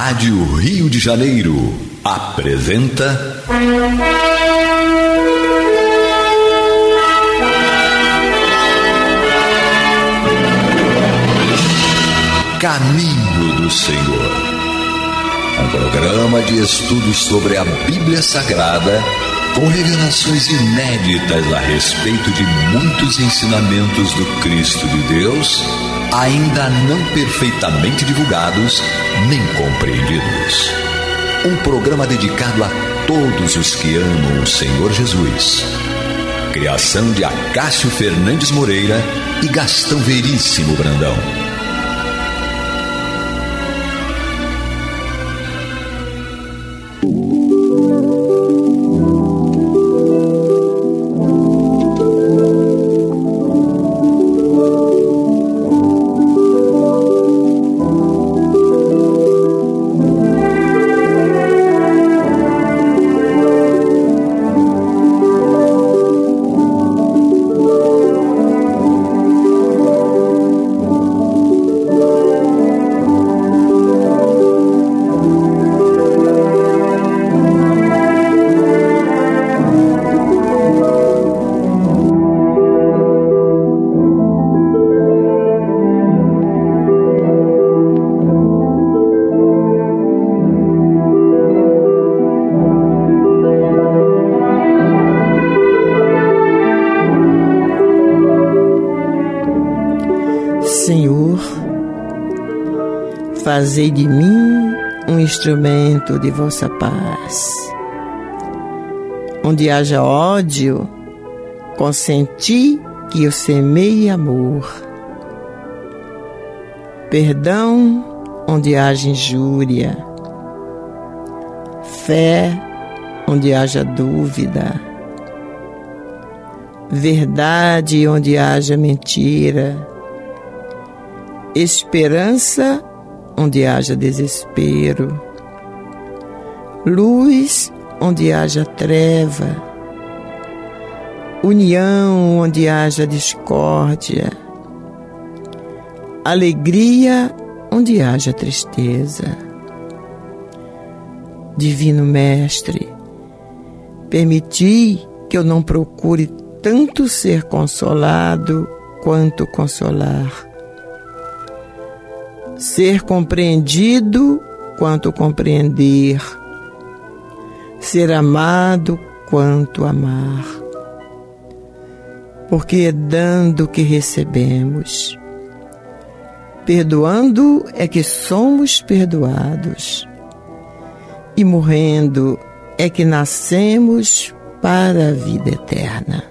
Rádio Rio de Janeiro apresenta. Caminho do Senhor. Um programa de estudos sobre a Bíblia Sagrada com revelações inéditas a respeito de muitos ensinamentos do Cristo de Deus, ainda não perfeitamente divulgados nem compreendidos. Um programa dedicado a todos os que amam o Senhor Jesus. Criação de Acácio Fernandes Moreira e Gastão Veríssimo Brandão. Senhor, fazei de mim um instrumento de vossa paz. Onde haja ódio, consenti que eu semeie amor. Perdão onde haja injúria. Fé onde haja dúvida. Verdade onde haja mentira esperança onde haja desespero, luz onde haja treva, união onde haja discórdia, alegria onde haja tristeza. Divino Mestre, permiti que eu não procure tanto ser consolado quanto consolar ser compreendido quanto compreender, ser amado quanto amar. Porque é dando que recebemos, perdoando é que somos perdoados, e morrendo é que nascemos para a vida eterna.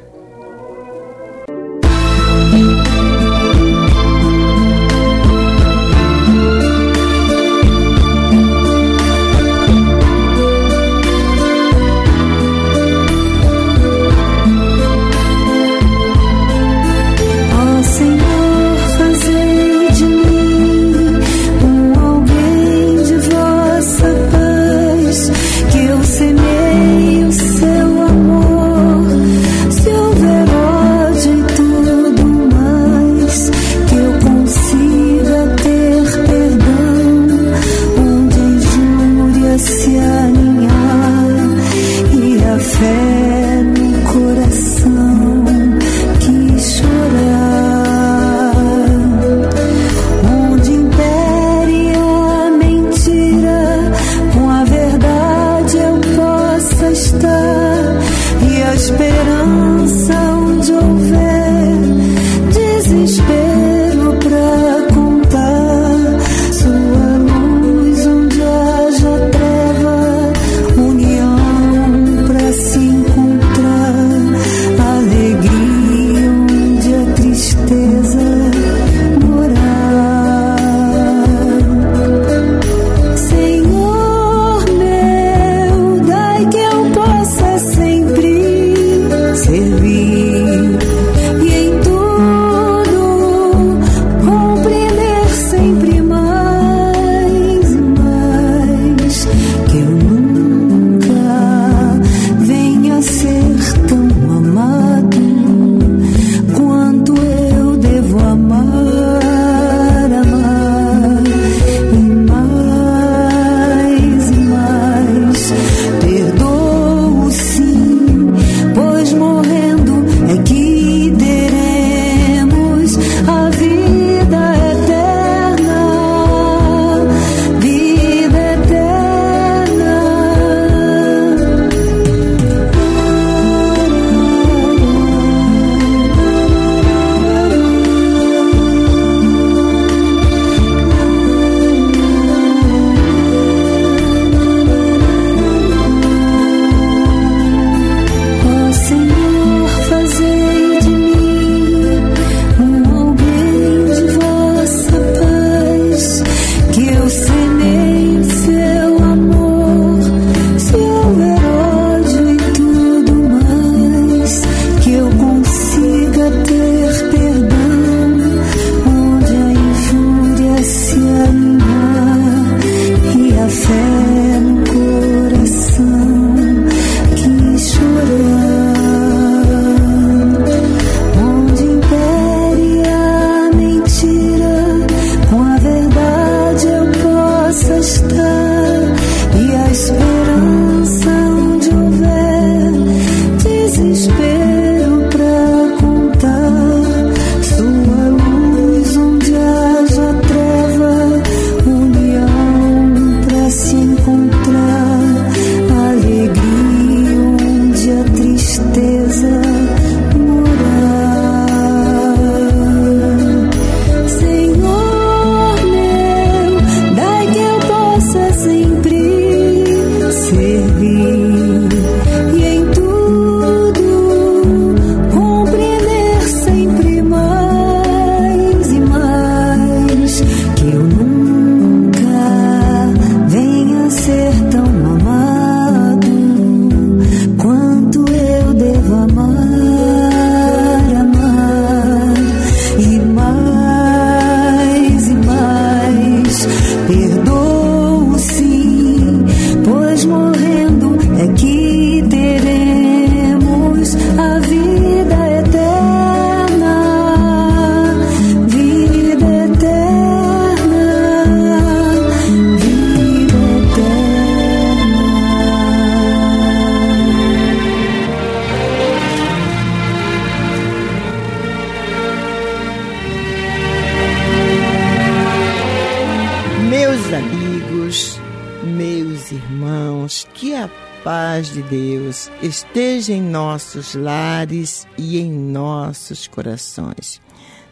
Esteja em nossos lares e em nossos corações.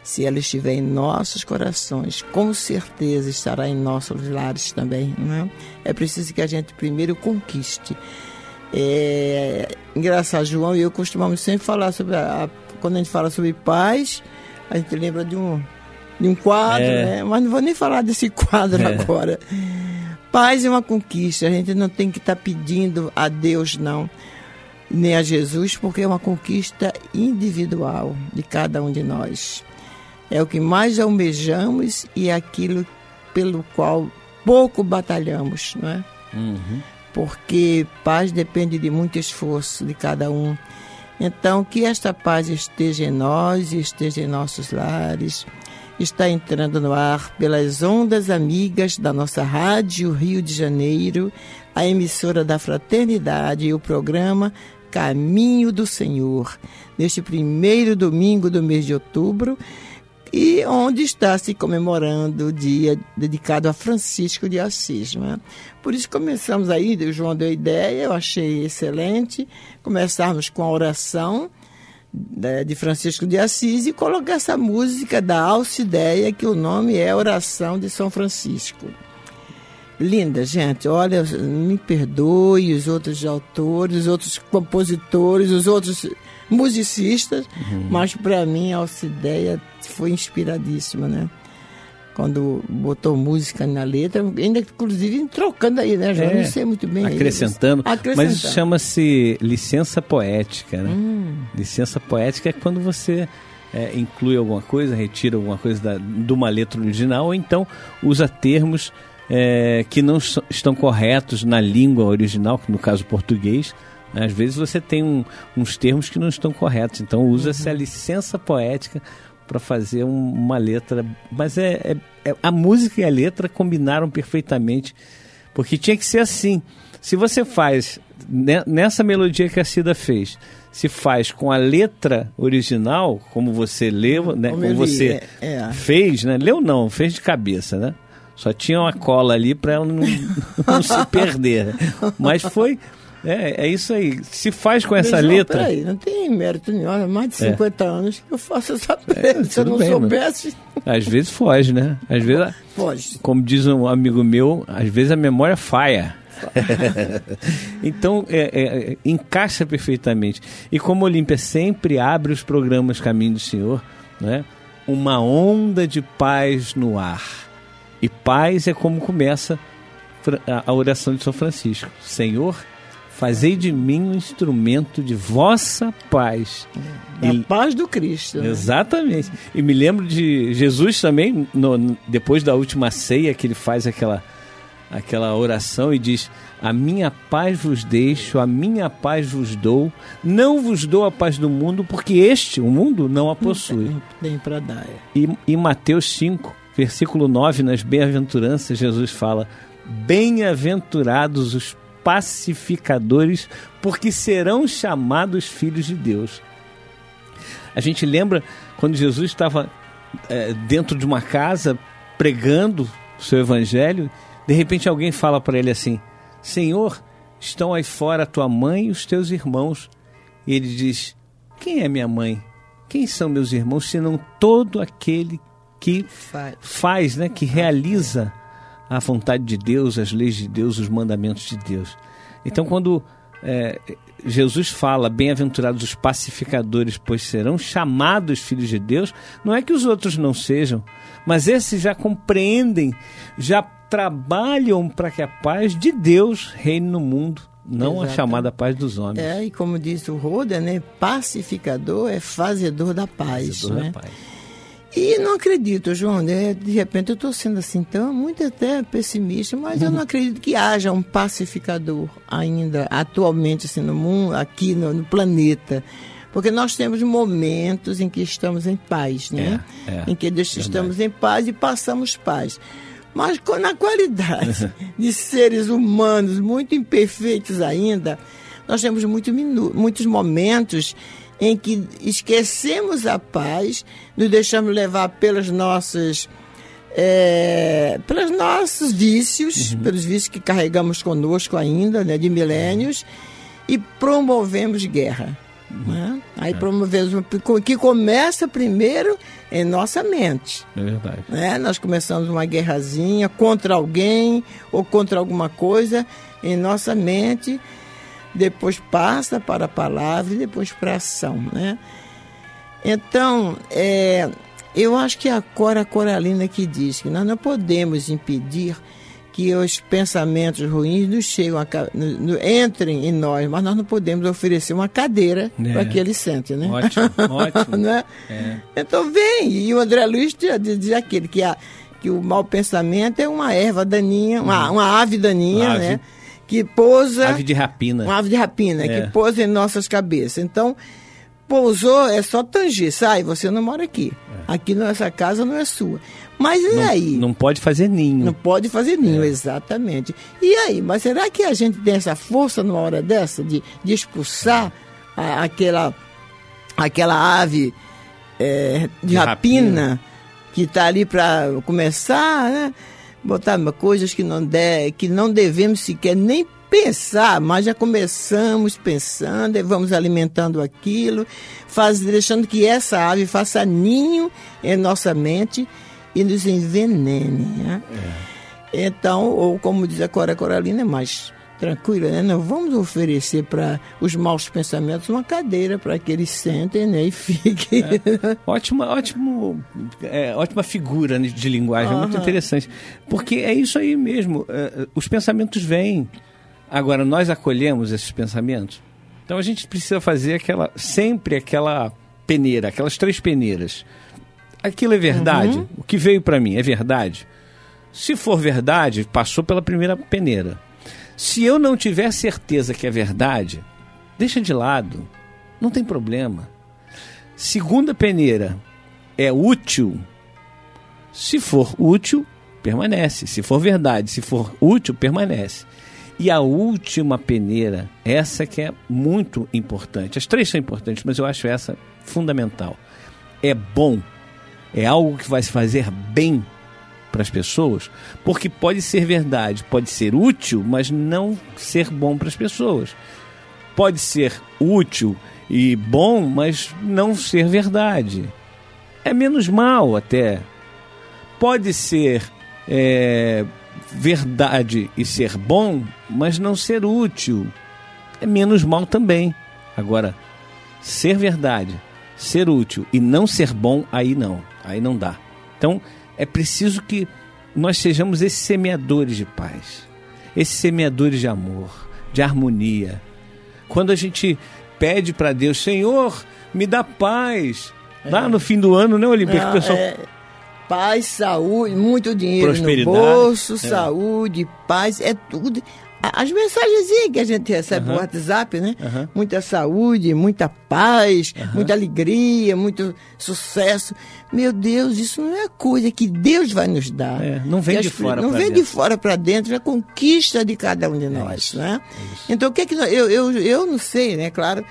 Se ela estiver em nossos corações, com certeza estará em nossos lares também. Né? É preciso que a gente primeiro conquiste. É engraçado, João e eu costumamos sempre falar sobre a, a, quando a gente fala sobre paz, a gente lembra de um de um quadro, é. né? Mas não vou nem falar desse quadro é. agora. Paz é uma conquista, a gente não tem que estar tá pedindo a Deus, não nem a Jesus, porque é uma conquista individual de cada um de nós. É o que mais almejamos e é aquilo pelo qual pouco batalhamos, não é? Uhum. Porque paz depende de muito esforço de cada um. Então, que esta paz esteja em nós e esteja em nossos lares. Está entrando no ar pelas ondas amigas da nossa Rádio Rio de Janeiro, a emissora da Fraternidade e o programa Caminho do Senhor, neste primeiro domingo do mês de outubro, e onde está se comemorando o dia dedicado a Francisco de Assis. Né? Por isso começamos aí, o João deu ideia, eu achei excelente, começarmos com a oração né, de Francisco de Assis e colocar essa música da Alcideia, que o nome é Oração de São Francisco. Linda, gente. Olha, me perdoe os outros autores, os outros compositores, os outros musicistas, uhum. mas para mim a Alcideia foi inspiradíssima, né? Quando botou música na letra, ainda inclusive trocando aí, né? Já é, não sei muito bem. Acrescentando. acrescentando. Mas isso chama-se licença poética, né? Hum. Licença poética é quando você é, inclui alguma coisa, retira alguma coisa da, de uma letra original, ou então usa termos é, que não estão corretos na língua original, no caso português. Né? Às vezes você tem um, uns termos que não estão corretos, então usa-se uhum. a licença poética para fazer um, uma letra. Mas é, é, é, a música e a letra combinaram perfeitamente, porque tinha que ser assim. Se você faz nessa melodia que a Cida fez, se faz com a letra original, como você leu, né, como, como você é, é. fez, né? Leu não, fez de cabeça, né? Só tinha uma cola ali para ela não, não se perder. Mas foi. É, é isso aí. Se faz com essa letra. Peraí, não tem mérito nenhum. Há mais de 50 é. anos que eu faço essa é, Se eu não bem, soubesse. Às vezes foge, né? Às vezes. Foge. Como diz um amigo meu, às vezes a memória falha. então, é, é, encaixa perfeitamente. E como a Olímpia sempre abre os programas Caminho do Senhor, né? uma onda de paz no ar e paz é como começa a oração de São Francisco. Senhor, fazei de mim um instrumento de vossa paz. Da e, paz do Cristo. Né? Exatamente. E me lembro de Jesus também, no, depois da última ceia, que ele faz aquela aquela oração e diz: A minha paz vos deixo, a minha paz vos dou, não vos dou a paz do mundo, porque este, o mundo, não a possui. Não tem para dar. É. E em Mateus 5, versículo 9, nas bem-aventuranças, Jesus fala: Bem-aventurados os pacificadores, porque serão chamados filhos de Deus. A gente lembra quando Jesus estava é, dentro de uma casa pregando o seu evangelho, de repente alguém fala para ele assim: Senhor, estão aí fora a tua mãe e os teus irmãos. E ele diz: Quem é minha mãe? Quem são meus irmãos, senão todo aquele que faz, faz né, que realiza a vontade de Deus, as leis de Deus, os mandamentos de Deus. Então, quando é, Jesus fala, bem-aventurados os pacificadores, pois serão chamados filhos de Deus, não é que os outros não sejam, mas esses já compreendem, já trabalham para que a paz de Deus reine no mundo, não Exatamente. a chamada paz dos homens. É, e como diz o Roda, né, pacificador é fazedor da paz. Fazedor né? da paz. E não acredito, João, né? de repente eu estou sendo assim tão muito até pessimista, mas eu não acredito que haja um pacificador ainda atualmente assim, no mundo, aqui no, no planeta. Porque nós temos momentos em que estamos em paz, né? É, é, em que estamos em paz e passamos paz. Mas na qualidade de seres humanos muito imperfeitos ainda, nós temos muito muitos momentos em que esquecemos a paz, nos deixamos levar pelos nossos, é, pelos nossos vícios, uhum. pelos vícios que carregamos conosco ainda, né, de milênios, e promovemos guerra. Uhum. Né? Aí é. promovemos que começa primeiro em nossa mente. É verdade. Né? Nós começamos uma guerrazinha contra alguém ou contra alguma coisa em nossa mente depois passa para a palavra e depois para a ação, né? Então, é, eu acho que a Cora Coralina que diz que nós não podemos impedir que os pensamentos ruins nos chegam a, no, no, entrem em nós, mas nós não podemos oferecer uma cadeira é. para que ele sente, né? Ótimo, ótimo. né? É. Então vem, e o André Luiz dizia aquele que, a, que o mau pensamento é uma erva daninha, uma, uhum. uma ave daninha, ave. né? Que pousa. Ave de rapina. Uma ave de rapina, é. que pousa em nossas cabeças. Então, pousou, é só tangir. Sai, você não mora aqui. É. Aqui nessa casa não é sua. Mas e não, aí? Não pode fazer ninho. Não pode fazer ninho, é. exatamente. E aí? Mas será que a gente tem essa força numa hora dessa de, de expulsar a, aquela, aquela ave é, de, de, rapina, rapina. que está ali para começar, né? Botar coisas que não, de, que não devemos sequer nem pensar, mas já começamos pensando e vamos alimentando aquilo, faz, deixando que essa ave faça ninho em nossa mente e nos envenene. Né? É. Então, ou como diz a Cora Coralina, é mais tranquila, né? Não vamos oferecer para os maus pensamentos uma cadeira para que eles sentem né? e fiquem. É. Ótima, ótimo, é, ótima figura de linguagem, uhum. muito interessante. Porque é isso aí mesmo. É, os pensamentos vêm. Agora, nós acolhemos esses pensamentos. Então a gente precisa fazer aquela sempre aquela peneira, aquelas três peneiras. Aquilo é verdade? Uhum. O que veio para mim é verdade? Se for verdade, passou pela primeira peneira. Se eu não tiver certeza que é verdade, deixa de lado, não tem problema. Segunda peneira é útil. Se for útil, permanece. Se for verdade, se for útil, permanece. E a última peneira, essa que é muito importante. As três são importantes, mas eu acho essa fundamental. É bom. É algo que vai se fazer bem para as pessoas, porque pode ser verdade, pode ser útil, mas não ser bom para as pessoas. Pode ser útil e bom, mas não ser verdade. É menos mal até. Pode ser é, verdade e ser bom, mas não ser útil. É menos mal também. Agora, ser verdade, ser útil e não ser bom, aí não. Aí não dá. Então, é preciso que nós sejamos esses semeadores de paz, esses semeadores de amor, de harmonia. Quando a gente pede para Deus, Senhor, me dá paz. É. Lá no fim do ano, né, Olimpia? Não, pessoal... é, Paz, saúde, muito dinheiro no bolso, é. saúde, paz, é tudo. As mensagens que a gente recebe uhum. no WhatsApp, né? Uhum. Muita saúde, muita paz, uhum. muita alegria, muito sucesso. Meu Deus, isso não é coisa que Deus vai nos dar. É, não vem de fora Não vem dentro. de fora para dentro, é conquista de cada um de é nós, isso, né? É então, o que é que nós, eu, eu, eu não sei, né? Claro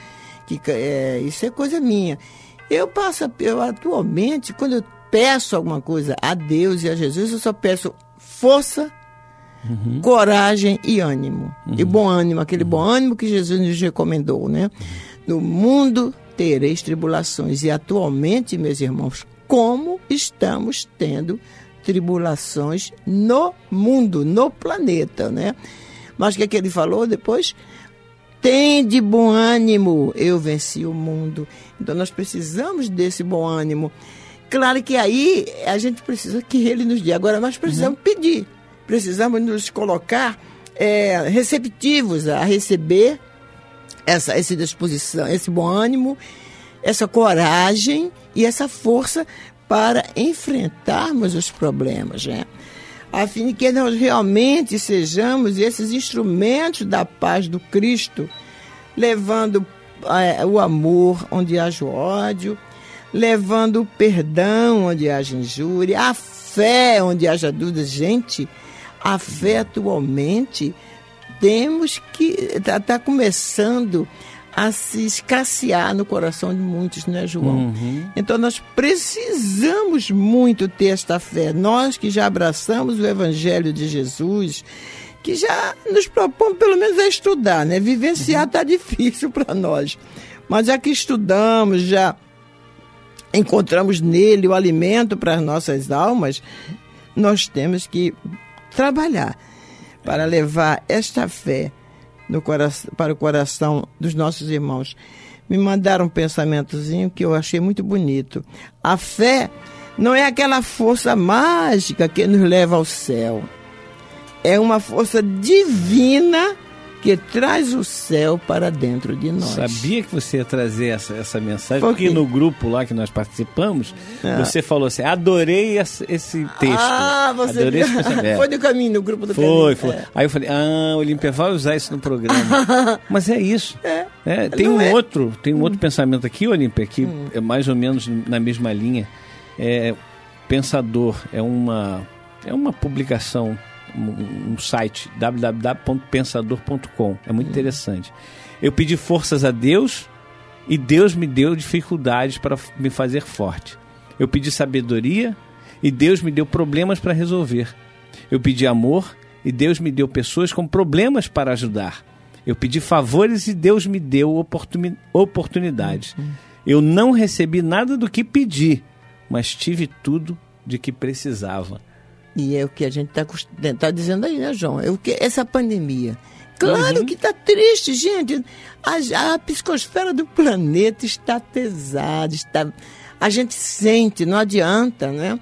que é, isso é coisa minha. Eu passo, eu atualmente, quando eu peço alguma coisa a Deus e a Jesus, eu só peço força, uhum. coragem e ânimo. Uhum. E bom ânimo, aquele uhum. bom ânimo que Jesus nos recomendou, né? No mundo tereis tribulações. E atualmente, meus irmãos, como estamos tendo tribulações no mundo, no planeta, né? Mas o que, é que ele falou depois? Tem de bom ânimo, eu venci o mundo. Então nós precisamos desse bom ânimo. Claro que aí a gente precisa que ele nos dê. Agora nós precisamos uhum. pedir, precisamos nos colocar é, receptivos a receber essa, essa disposição, esse bom ânimo, essa coragem e essa força para enfrentarmos os problemas, né? a fim de que nós realmente sejamos esses instrumentos da paz do Cristo, levando é, o amor onde haja ódio, levando o perdão onde haja injúria, a fé onde haja dúvidas. Gente, a fé atualmente temos que está tá começando a se escassear no coração de muitos, né, João? Uhum. Então nós precisamos muito ter esta fé. Nós que já abraçamos o Evangelho de Jesus, que já nos propomos pelo menos a estudar, né? Vivenciar está uhum. difícil para nós. Mas já que estudamos, já encontramos nele o alimento para as nossas almas, nós temos que trabalhar para levar esta fé no coração, para o coração dos nossos irmãos. Me mandaram um pensamentozinho que eu achei muito bonito. A fé não é aquela força mágica que nos leva ao céu. É uma força divina que traz o céu para dentro de nós. Sabia que você ia trazer essa, essa mensagem, Por porque no grupo lá que nós participamos, ah. você falou assim, adorei esse, texto. Ah, você adorei esse Foi do caminho, no grupo do foi, caminho. Foi, é. Aí eu falei, ah, o Olímpia vai usar isso no programa. Mas é isso. É. é tem um é. outro, tem um hum. outro pensamento aqui, Olímpia, que hum. é mais ou menos na mesma linha. É, Pensador é uma, é uma publicação um site www.pensador.com. É muito interessante. Eu pedi forças a Deus e Deus me deu dificuldades para me fazer forte. Eu pedi sabedoria e Deus me deu problemas para resolver. Eu pedi amor e Deus me deu pessoas com problemas para ajudar. Eu pedi favores e Deus me deu oportunidades. Eu não recebi nada do que pedi, mas tive tudo de que precisava. E é o que a gente está tá dizendo aí, né, João? É o que essa pandemia. Claro uhum. que está triste, gente. A, a psicosfera do planeta está pesada, está a gente sente, não adianta, né?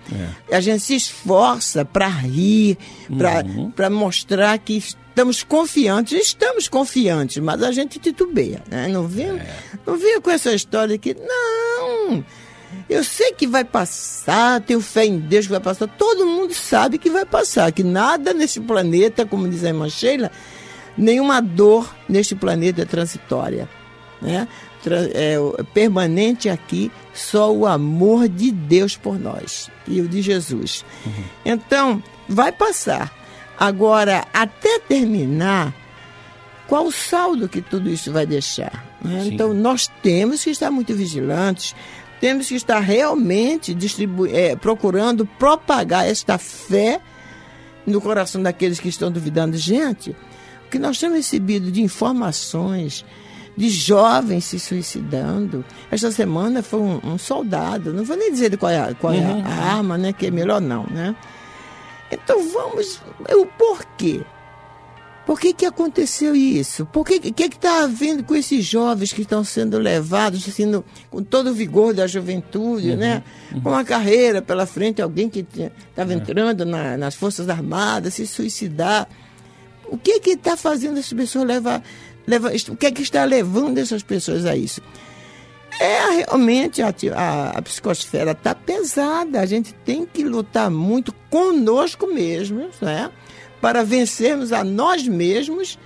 É. A gente se esforça para rir, uhum. para mostrar que estamos confiantes. Estamos confiantes, mas a gente titubeia, né? Não vem, é. não vem com essa história que, não, eu sei que vai passar, tenho fé em Deus que vai passar. Todo mundo sabe que vai passar, que nada nesse planeta, como diz a irmã Sheila, nenhuma dor neste planeta é transitória. Né? É, permanente aqui só o amor de Deus por nós e o de Jesus. Uhum. Então, vai passar. Agora, até terminar, qual o saldo que tudo isso vai deixar? Né? Então, nós temos que estar muito vigilantes, temos que estar realmente é, procurando propagar esta fé no coração daqueles que estão duvidando. Gente, o que nós temos recebido de informações de jovens se suicidando. Esta semana foi um, um soldado, não vou nem dizer qual é, qual é uhum. a arma, né? Que é melhor não, né? Então vamos. O porquê? Por que, que aconteceu isso? Por que que está havendo com esses jovens que estão sendo levados, assim, com todo o vigor da juventude, uhum, né? Uhum. Com uma carreira pela frente, alguém que estava é. entrando na, nas Forças Armadas, se suicidar. O que que está fazendo essas pessoas levar, levar... O que é que está levando essas pessoas a isso? é realmente a, a, a psicosfera está pesada. A gente tem que lutar muito conosco mesmos, né? Para vencermos a nós mesmos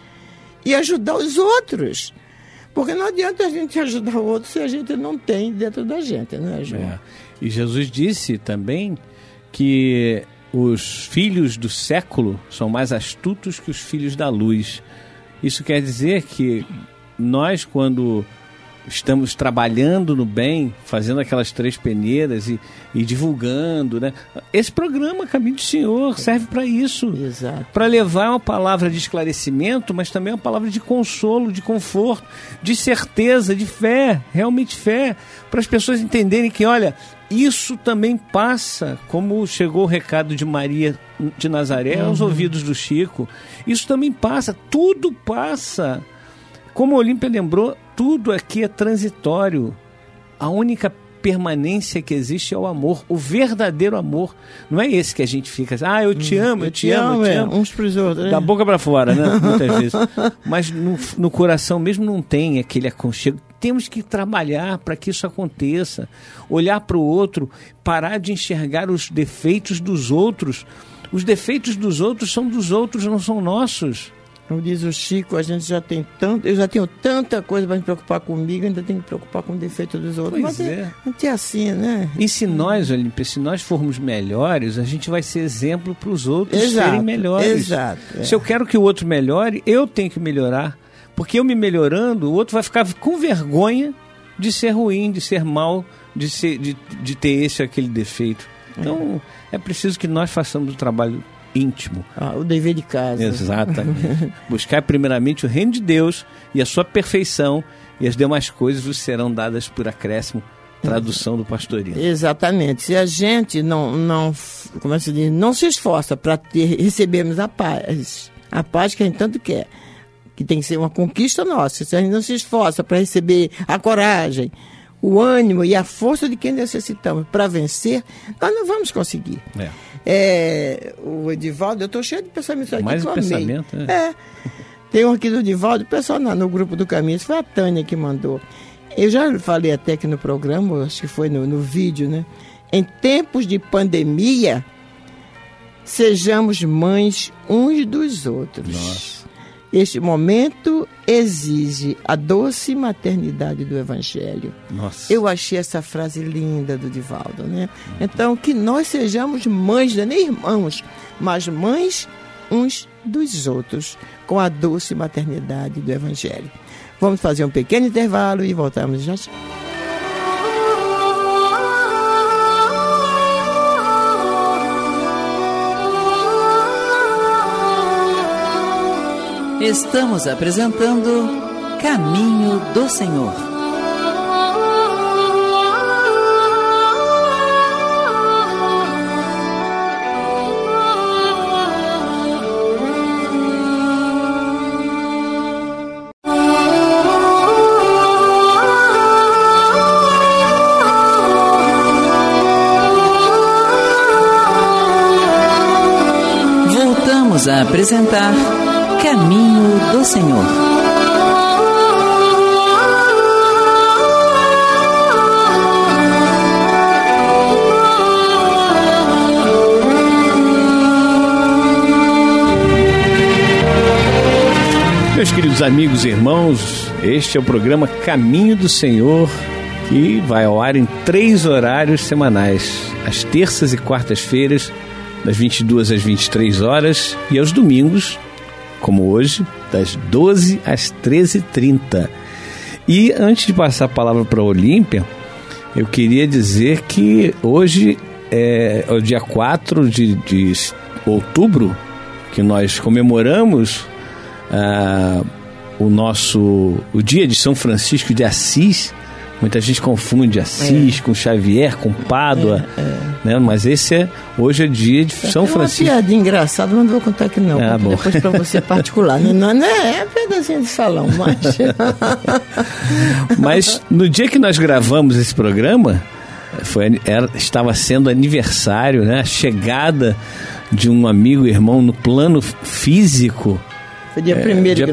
e ajudar os outros. Porque não adianta a gente ajudar o outro se a gente não tem dentro da gente, né, João? É. E Jesus disse também que os filhos do século são mais astutos que os filhos da luz. Isso quer dizer que nós, quando estamos trabalhando no bem, fazendo aquelas três peneiras e, e divulgando, né? Esse programa Caminho do Senhor serve para isso, para levar uma palavra de esclarecimento, mas também uma palavra de consolo, de conforto, de certeza, de fé, realmente fé, para as pessoas entenderem que, olha, isso também passa, como chegou o recado de Maria de Nazaré aos uhum. ouvidos do Chico. Isso também passa, tudo passa. Como a Olímpia lembrou, tudo aqui é transitório. A única permanência que existe é o amor, o verdadeiro amor. Não é esse que a gente fica assim, ah, eu te hum, amo, eu, eu te, amo, amo, eu te é, amo. Uns pros outros. Da boca para fora, né? Muitas vezes. Mas no, no coração mesmo não tem aquele aconchego. Temos que trabalhar para que isso aconteça. Olhar para o outro, parar de enxergar os defeitos dos outros. Os defeitos dos outros são dos outros, não são nossos. Como diz o Chico, a gente já tem tanto, eu já tenho tanta coisa para me preocupar comigo, ainda tenho que me preocupar com o defeito dos outros. Pois Mas é. Não é assim, né? E se nós, Olímpia, se nós formos melhores, a gente vai ser exemplo para os outros exato, serem melhores. Exato. É. Se eu quero que o outro melhore, eu tenho que melhorar. Porque eu me melhorando, o outro vai ficar com vergonha de ser ruim, de ser mal, de, ser, de, de ter esse ou aquele defeito. Então, é, é preciso que nós façamos o trabalho íntimo. Ah, o dever de casa. Exatamente. Buscar primeiramente o reino de Deus e a sua perfeição, e as demais coisas vos serão dadas por acréscimo. Tradução do pastorino. Exatamente. Se a gente não, não, como é se diz, não se esforça para recebermos a paz, a paz que a gente tanto quer, que tem que ser uma conquista nossa. Se a gente não se esforça para receber a coragem, o ânimo e a força de quem necessitamos para vencer, nós não vamos conseguir. É. É, o Edivaldo, eu estou cheio de pensamentos aqui Mais que eu pensamento, amei. É. Tem um aqui do Edivaldo, o pessoal no, no grupo do Caminho, foi a Tânia que mandou. Eu já falei até aqui no programa, acho que foi no, no vídeo, né? Em tempos de pandemia, sejamos mães uns dos outros. Nossa. Este momento exige a doce maternidade do Evangelho. Nossa. Eu achei essa frase linda do Divaldo, né? Uhum. Então, que nós sejamos mães, não é nem irmãos, mas mães uns dos outros, com a doce maternidade do Evangelho. Vamos fazer um pequeno intervalo e voltamos já. Estamos apresentando Caminho do Senhor. Voltamos a apresentar Caminho do Senhor. Meus queridos amigos e irmãos, este é o programa Caminho do Senhor, que vai ao ar em três horários semanais, às terças e quartas-feiras, das 22 às 23 horas, e aos domingos, como hoje, das 12 às 13h30. E antes de passar a palavra para a Olímpia, eu queria dizer que hoje é, é o dia 4 de, de outubro, que nós comemoramos ah, o nosso o dia de São Francisco de Assis, Muita gente confunde Assis é. com Xavier, com Pádua, é, é. Né? mas esse é hoje é dia de São é Francisco. Uma piadinha engraçada, mas não vou contar aqui não. Ah, bom. Depois para você particular. não, não é, é pedacinho de salão, mas. mas no dia que nós gravamos esse programa, foi, era, estava sendo aniversário, né? A chegada de um amigo irmão no plano físico Foi dia 1 é, Dia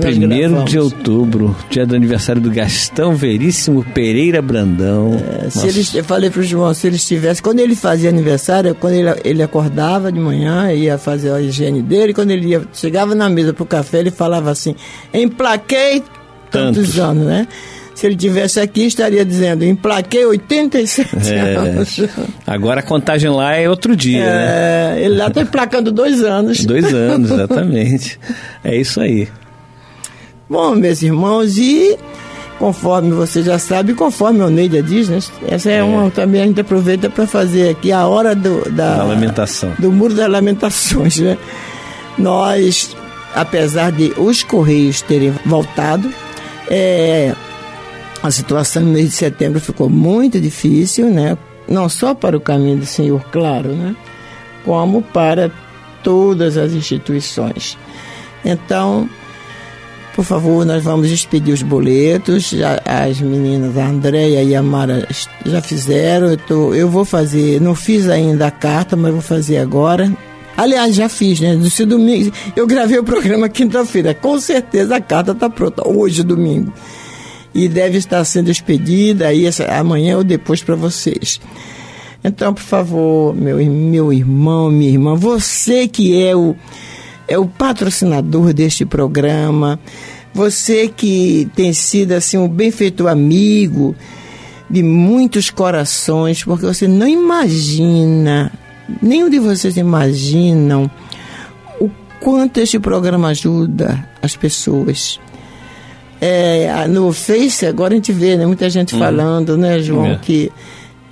1 de outubro, dia do aniversário do Gastão Veríssimo Pereira Brandão. É, se eles, eu falei para o João, se ele estivesse, quando ele fazia aniversário, quando ele, ele acordava de manhã, ia fazer a higiene dele, quando ele ia, chegava na mesa para o café, ele falava assim, emplaquei tantos, tantos anos, né? Se ele tivesse aqui, estaria dizendo, emplaquei 87 é, anos. Agora a contagem lá é outro dia, é, né? Ele lá está emplacando dois anos. Dois anos, exatamente. é isso aí. Bom, meus irmãos, e conforme você já sabe, conforme o Neida diz, né? Essa é, é, uma também a gente aproveita para fazer aqui a hora do, da, da lamentação. Do muro das lamentações, né? Nós, apesar de os Correios terem voltado, é, a situação no mês de setembro ficou muito difícil, né? Não só para o caminho do Senhor, claro, né? Como para todas as instituições. Então, por favor, nós vamos expedir os boletos. Já, as meninas, a Andréia e a Mara, já fizeram. Eu, tô, eu vou fazer, não fiz ainda a carta, mas vou fazer agora. Aliás, já fiz, né? Se domingo, eu gravei o programa quinta-feira. Com certeza a carta está pronta, hoje, domingo e deve estar sendo expedida aí essa, amanhã ou depois para vocês. Então, por favor, meu, meu irmão, minha irmã, você que é o, é o patrocinador deste programa, você que tem sido assim um benfeitor amigo de muitos corações, porque você não imagina, nenhum de vocês imaginam o quanto este programa ajuda as pessoas é, no Face, agora a gente vê né, muita gente uhum. falando, né, João, é. que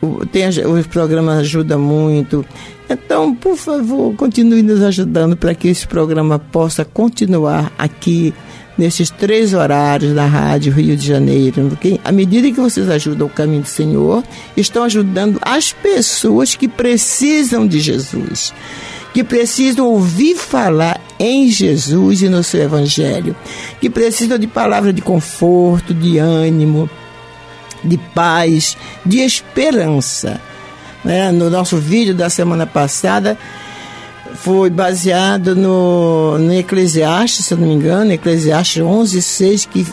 o, tem, os programas ajudam muito. Então, por favor, continue nos ajudando para que esse programa possa continuar aqui nesses três horários da Rádio Rio de Janeiro. Porque à medida que vocês ajudam o caminho do Senhor, estão ajudando as pessoas que precisam de Jesus que precisam ouvir falar em Jesus e no seu Evangelho, que precisam de palavra de conforto, de ânimo, de paz, de esperança. Né? No nosso vídeo da semana passada, foi baseado no, no Eclesiastes, se não me engano, Eclesiastes 11, 6, que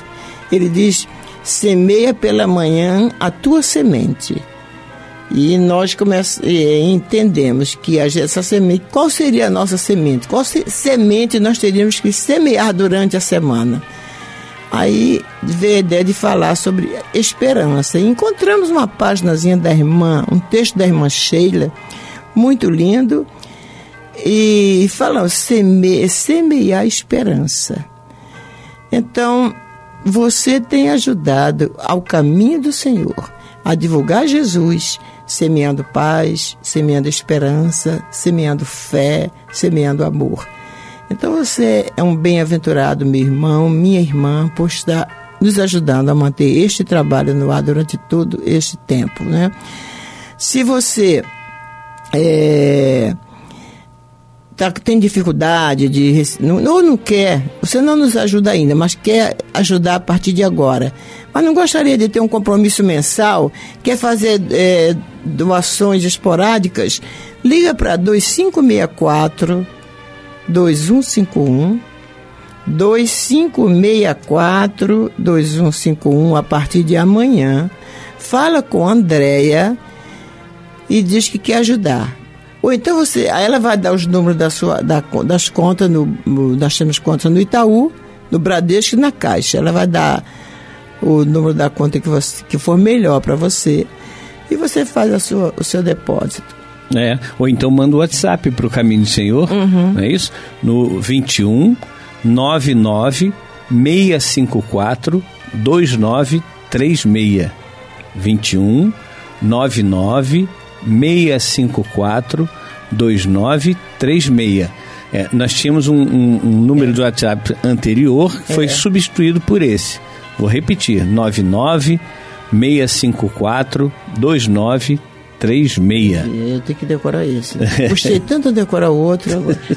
ele diz: semeia pela manhã a tua semente e nós entendemos que essa semente, qual seria a nossa semente? Qual semente nós teríamos que semear durante a semana? Aí veio a ideia de falar sobre esperança. E encontramos uma páginazinha da irmã, um texto da irmã Sheila, muito lindo, e falando seme, semear esperança. Então, você tem ajudado ao caminho do Senhor a divulgar Jesus semeando paz, semeando esperança, semeando fé, semeando amor. Então você é um bem-aventurado, meu irmão, minha irmã, por estar nos ajudando a manter este trabalho no ar durante todo este tempo, né? Se você é, tá, tem dificuldade de ou não quer, você não nos ajuda ainda, mas quer ajudar a partir de agora. Mas não gostaria de ter um compromisso mensal, quer fazer é, doações esporádicas, liga para 2564 2151 2564 2151 a partir de amanhã. Fala com a Andrea e diz que quer ajudar. Ou então você, ela vai dar os números da sua, da, das contas, no, nós temos contas no Itaú, no Bradesco e na Caixa. Ela vai dar o número da conta que, você, que for melhor para você e você faz a sua, o seu depósito. É, ou então manda o WhatsApp para o Caminho do Senhor, uhum. não é isso? No 21 99 654 2936. 21 99 654 2936. É, nós tínhamos um, um, um número é. de WhatsApp anterior que foi é. substituído por esse. Vou repetir: 99 654 2936. Eu tenho que decorar esse. Gostei tanto de decorar o outro.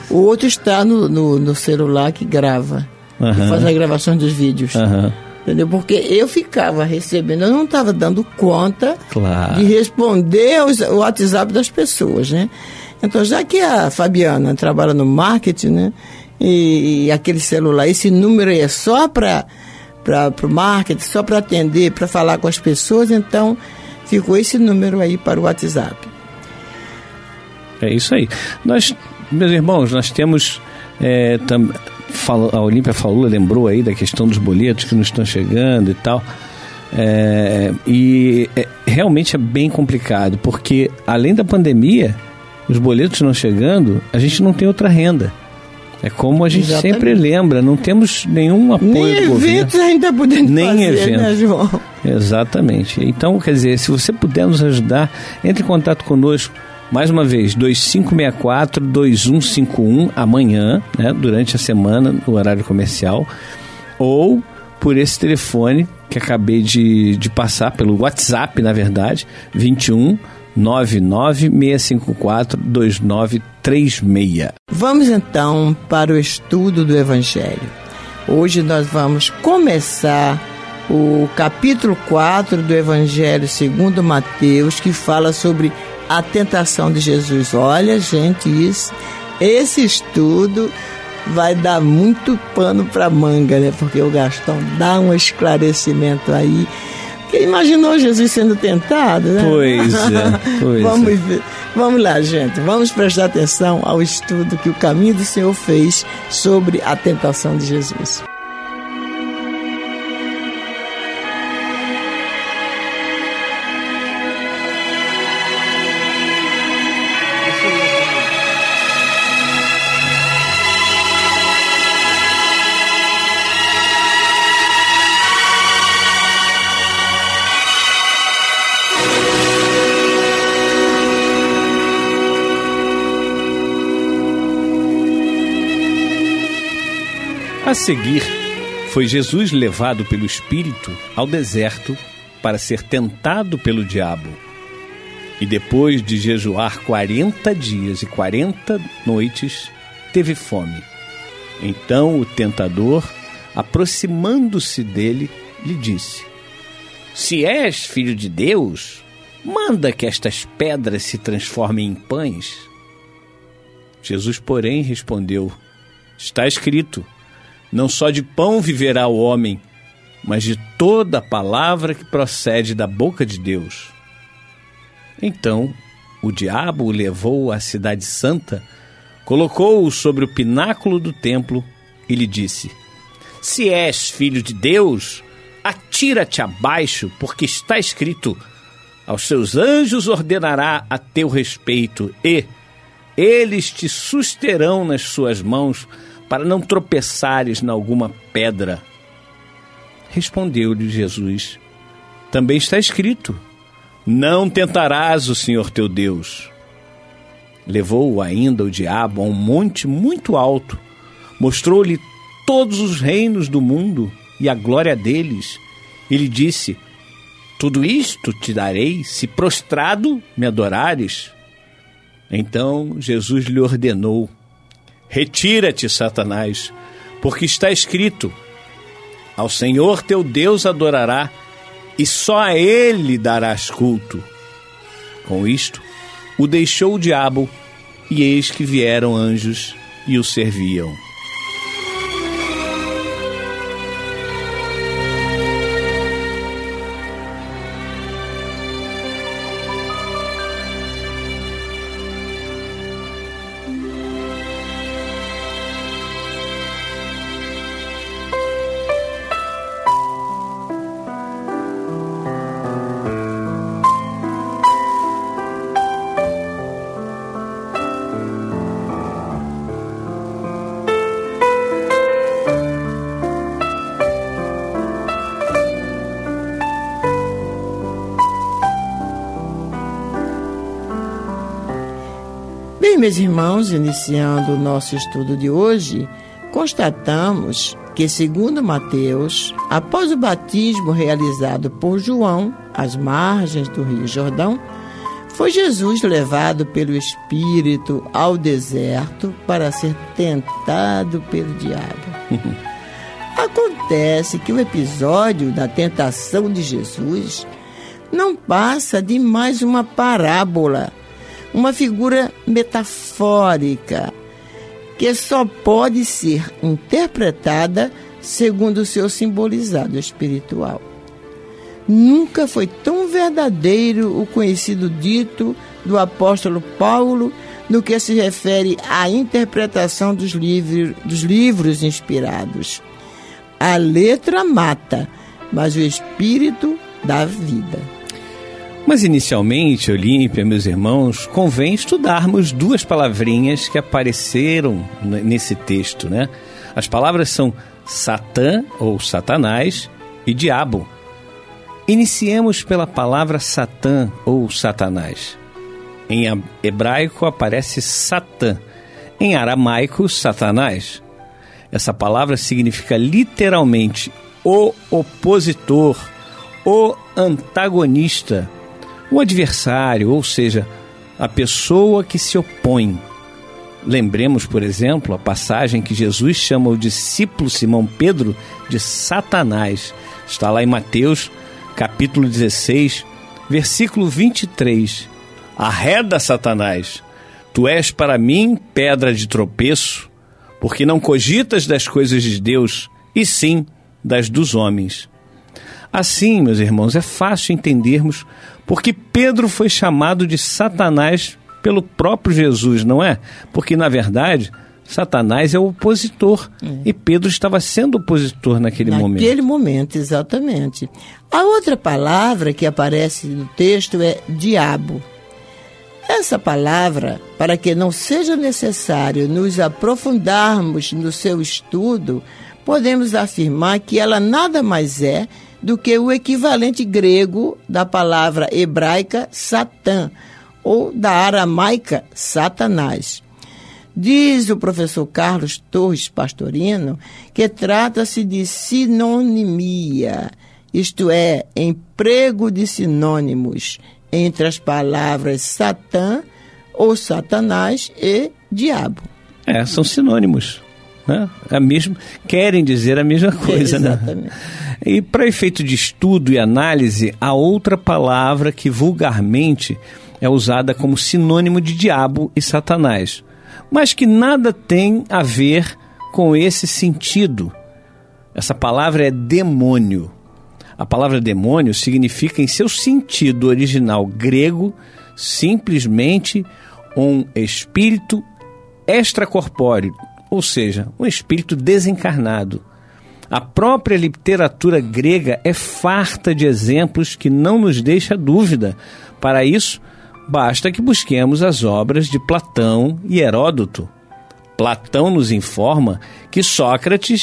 O outro está no, no, no celular que grava. Uhum. Que faz a gravação dos vídeos. Uhum. Entendeu? Porque eu ficava recebendo, eu não estava dando conta claro. de responder os, o WhatsApp das pessoas, né? Então, já que a Fabiana trabalha no marketing, né? e, e aquele celular. Esse número aí é só para o marketing, só para atender, para falar com as pessoas. Então, ficou esse número aí para o WhatsApp. É isso aí. Nós, meus irmãos, nós temos. É, tam, a Olímpia falou, lembrou aí da questão dos boletos que não estão chegando e tal. É, e é, realmente é bem complicado, porque além da pandemia, os boletos não chegando, a gente não tem outra renda. É como a gente Exatamente. sempre lembra, não temos nenhum apoio Nem do governo. eventos ainda podemos Nem fazer, evento. né, João? Exatamente. Então, quer dizer, se você puder nos ajudar, entre em contato conosco. Mais uma vez, 2564-2151 amanhã, né, durante a semana, no horário comercial, ou por esse telefone que acabei de, de passar, pelo WhatsApp, na verdade, 21 996542936. Vamos então para o estudo do Evangelho. Hoje nós vamos começar o capítulo 4 do Evangelho segundo Mateus, que fala sobre a tentação de Jesus. Olha, gente, isso, esse estudo vai dar muito pano para manga, né? Porque o Gastão dá um esclarecimento aí imaginou Jesus sendo tentado, né? Pois é, pois vamos, é. Ver. vamos lá, gente. Vamos prestar atenção ao estudo que o caminho do Senhor fez sobre a tentação de Jesus. A seguir, foi Jesus levado pelo Espírito ao deserto para ser tentado pelo diabo. E depois de jejuar quarenta dias e quarenta noites, teve fome. Então o tentador, aproximando-se dele, lhe disse: Se és filho de Deus, manda que estas pedras se transformem em pães. Jesus, porém, respondeu: Está escrito não só de pão viverá o homem, mas de toda a palavra que procede da boca de Deus. Então o diabo o levou à cidade santa, colocou-o sobre o pináculo do templo e lhe disse: Se és filho de Deus, atira-te abaixo, porque está escrito: Aos seus anjos ordenará a teu respeito e eles te susterão nas suas mãos para não tropeçares na alguma pedra. Respondeu-lhe Jesus: Também está escrito: Não tentarás o Senhor teu Deus. Levou-o ainda o diabo a um monte muito alto, mostrou-lhe todos os reinos do mundo e a glória deles. E lhe disse: Tudo isto te darei se prostrado me adorares. Então Jesus lhe ordenou: Retira-te, Satanás, porque está escrito: Ao Senhor teu Deus adorará, e só a ele darás culto. Com isto, o deixou o diabo, e eis que vieram anjos e o serviam. Meus irmãos, iniciando o nosso estudo de hoje, constatamos que, segundo Mateus, após o batismo realizado por João às margens do Rio Jordão, foi Jesus levado pelo Espírito ao deserto para ser tentado pelo diabo. Acontece que o episódio da tentação de Jesus não passa de mais uma parábola uma figura metafórica que só pode ser interpretada segundo o seu simbolizado espiritual. Nunca foi tão verdadeiro o conhecido dito do apóstolo Paulo no que se refere à interpretação dos, livros, dos livros inspirados. A letra mata, mas o espírito dá vida. Mas inicialmente, Olímpia, meus irmãos, convém estudarmos duas palavrinhas que apareceram nesse texto, né? As palavras são Satã ou Satanás e diabo. Iniciemos pela palavra Satã ou Satanás. Em hebraico aparece Satã, em aramaico, Satanás. Essa palavra significa literalmente o opositor, o antagonista, o adversário, ou seja, a pessoa que se opõe. Lembremos, por exemplo, a passagem que Jesus chama o discípulo Simão Pedro de Satanás. Está lá em Mateus, capítulo 16, versículo 23. Arreda, Satanás, tu és para mim pedra de tropeço, porque não cogitas das coisas de Deus, e sim das dos homens. Assim, meus irmãos, é fácil entendermos porque Pedro foi chamado de Satanás pelo próprio Jesus, não é? Porque, na verdade, Satanás é o opositor. É. E Pedro estava sendo opositor naquele, naquele momento. Naquele momento, exatamente. A outra palavra que aparece no texto é diabo. Essa palavra, para que não seja necessário nos aprofundarmos no seu estudo, podemos afirmar que ela nada mais é do que o equivalente grego da palavra hebraica Satã, ou da aramaica Satanás. Diz o professor Carlos Torres Pastorino que trata-se de sinonimia, isto é, emprego de sinônimos entre as palavras Satã ou Satanás e diabo. É, são sinônimos. Né? A mesmo, querem dizer a mesma coisa. É, exatamente. Né? E para efeito de estudo e análise, há outra palavra que vulgarmente é usada como sinônimo de diabo e satanás, mas que nada tem a ver com esse sentido. Essa palavra é demônio. A palavra demônio significa, em seu sentido original grego, simplesmente um espírito extracorpóreo, ou seja, um espírito desencarnado. A própria literatura grega é farta de exemplos que não nos deixa dúvida. Para isso, basta que busquemos as obras de Platão e Heródoto. Platão nos informa que Sócrates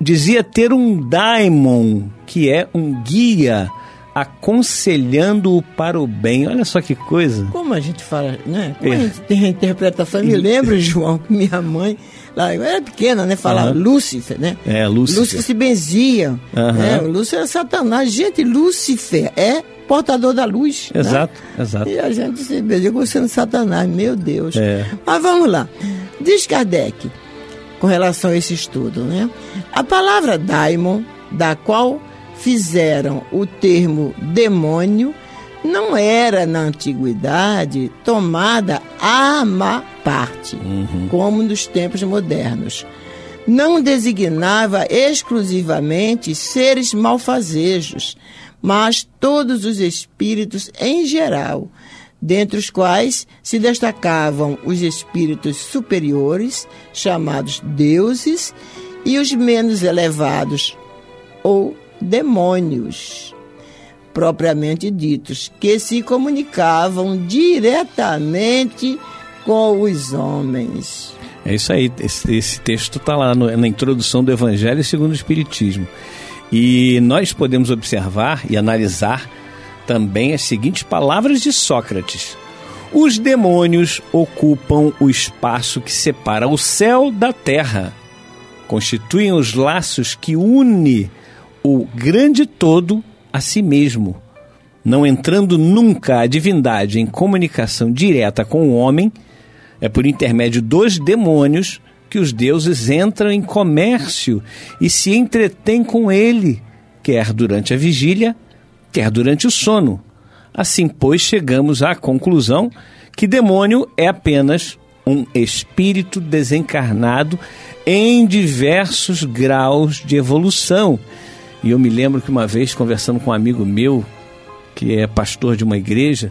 dizia ter um daimon, que é um guia aconselhando-o para o bem. Olha só que coisa. Como a gente fala, né? Como é. a gente tem a interpretação. Me lembro, João, que minha mãe, lá, eu era pequena, né? Falava uhum. Lúcifer, né? É, Lúcifer. Lúcifer se benzia. Uhum. Né? Lúcifer era Satanás. Gente, Lúcifer é portador da luz. Né? Exato, né? exato. E a gente se benzia sendo Satanás, meu Deus. É. Mas vamos lá. Diz Kardec com relação a esse estudo. Né? A palavra daimon, da qual fizeram o termo demônio, não era na antiguidade tomada à má parte, uhum. como nos tempos modernos. Não designava exclusivamente seres malfazejos, mas todos os espíritos em geral, dentre os quais se destacavam os espíritos superiores, chamados deuses, e os menos elevados, ou demônios, propriamente ditos, que se comunicavam diretamente com os homens. É isso aí, esse, esse texto está lá no, na introdução do Evangelho segundo o Espiritismo. E nós podemos observar e analisar também as seguintes palavras de Sócrates. Os demônios ocupam o espaço que separa o céu da terra, constituem os laços que une o grande todo a si mesmo, não entrando nunca a divindade em comunicação direta com o homem, é por intermédio dos demônios que os deuses entram em comércio e se entretêm com ele, quer durante a vigília, quer durante o sono. Assim, pois, chegamos à conclusão que demônio é apenas um espírito desencarnado em diversos graus de evolução. E eu me lembro que uma vez, conversando com um amigo meu, que é pastor de uma igreja,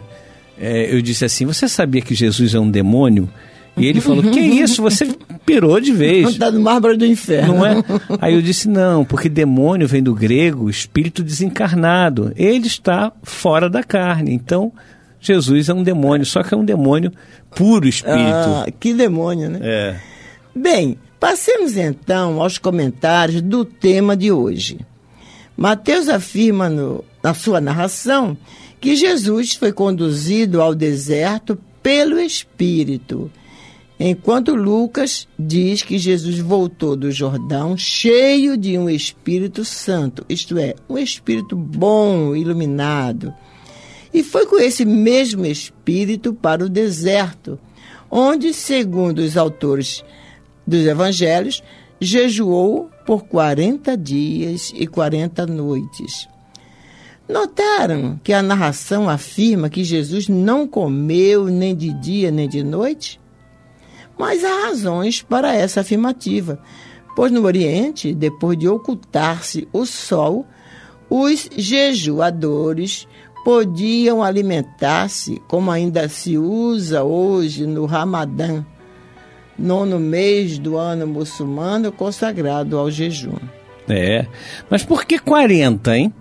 é, eu disse assim: Você sabia que Jesus é um demônio? E ele falou: Que isso? Você pirou de vez. Está no mármore do inferno. Não é? Aí eu disse: Não, porque demônio vem do grego, espírito desencarnado. Ele está fora da carne. Então, Jesus é um demônio, só que é um demônio puro espírito. Ah, que demônio, né? É. Bem, passemos então aos comentários do tema de hoje. Mateus afirma no, na sua narração que Jesus foi conduzido ao deserto pelo Espírito, enquanto Lucas diz que Jesus voltou do Jordão cheio de um Espírito Santo, isto é, um Espírito bom, iluminado. E foi com esse mesmo Espírito para o deserto, onde, segundo os autores dos Evangelhos, jejuou por 40 dias e 40 noites. Notaram que a narração afirma que Jesus não comeu nem de dia nem de noite? Mas há razões para essa afirmativa, pois no Oriente, depois de ocultar-se o sol, os jejuadores podiam alimentar-se, como ainda se usa hoje no Ramadã, nono mês do ano muçulmano consagrado ao jejum. É, mas por que 40, hein?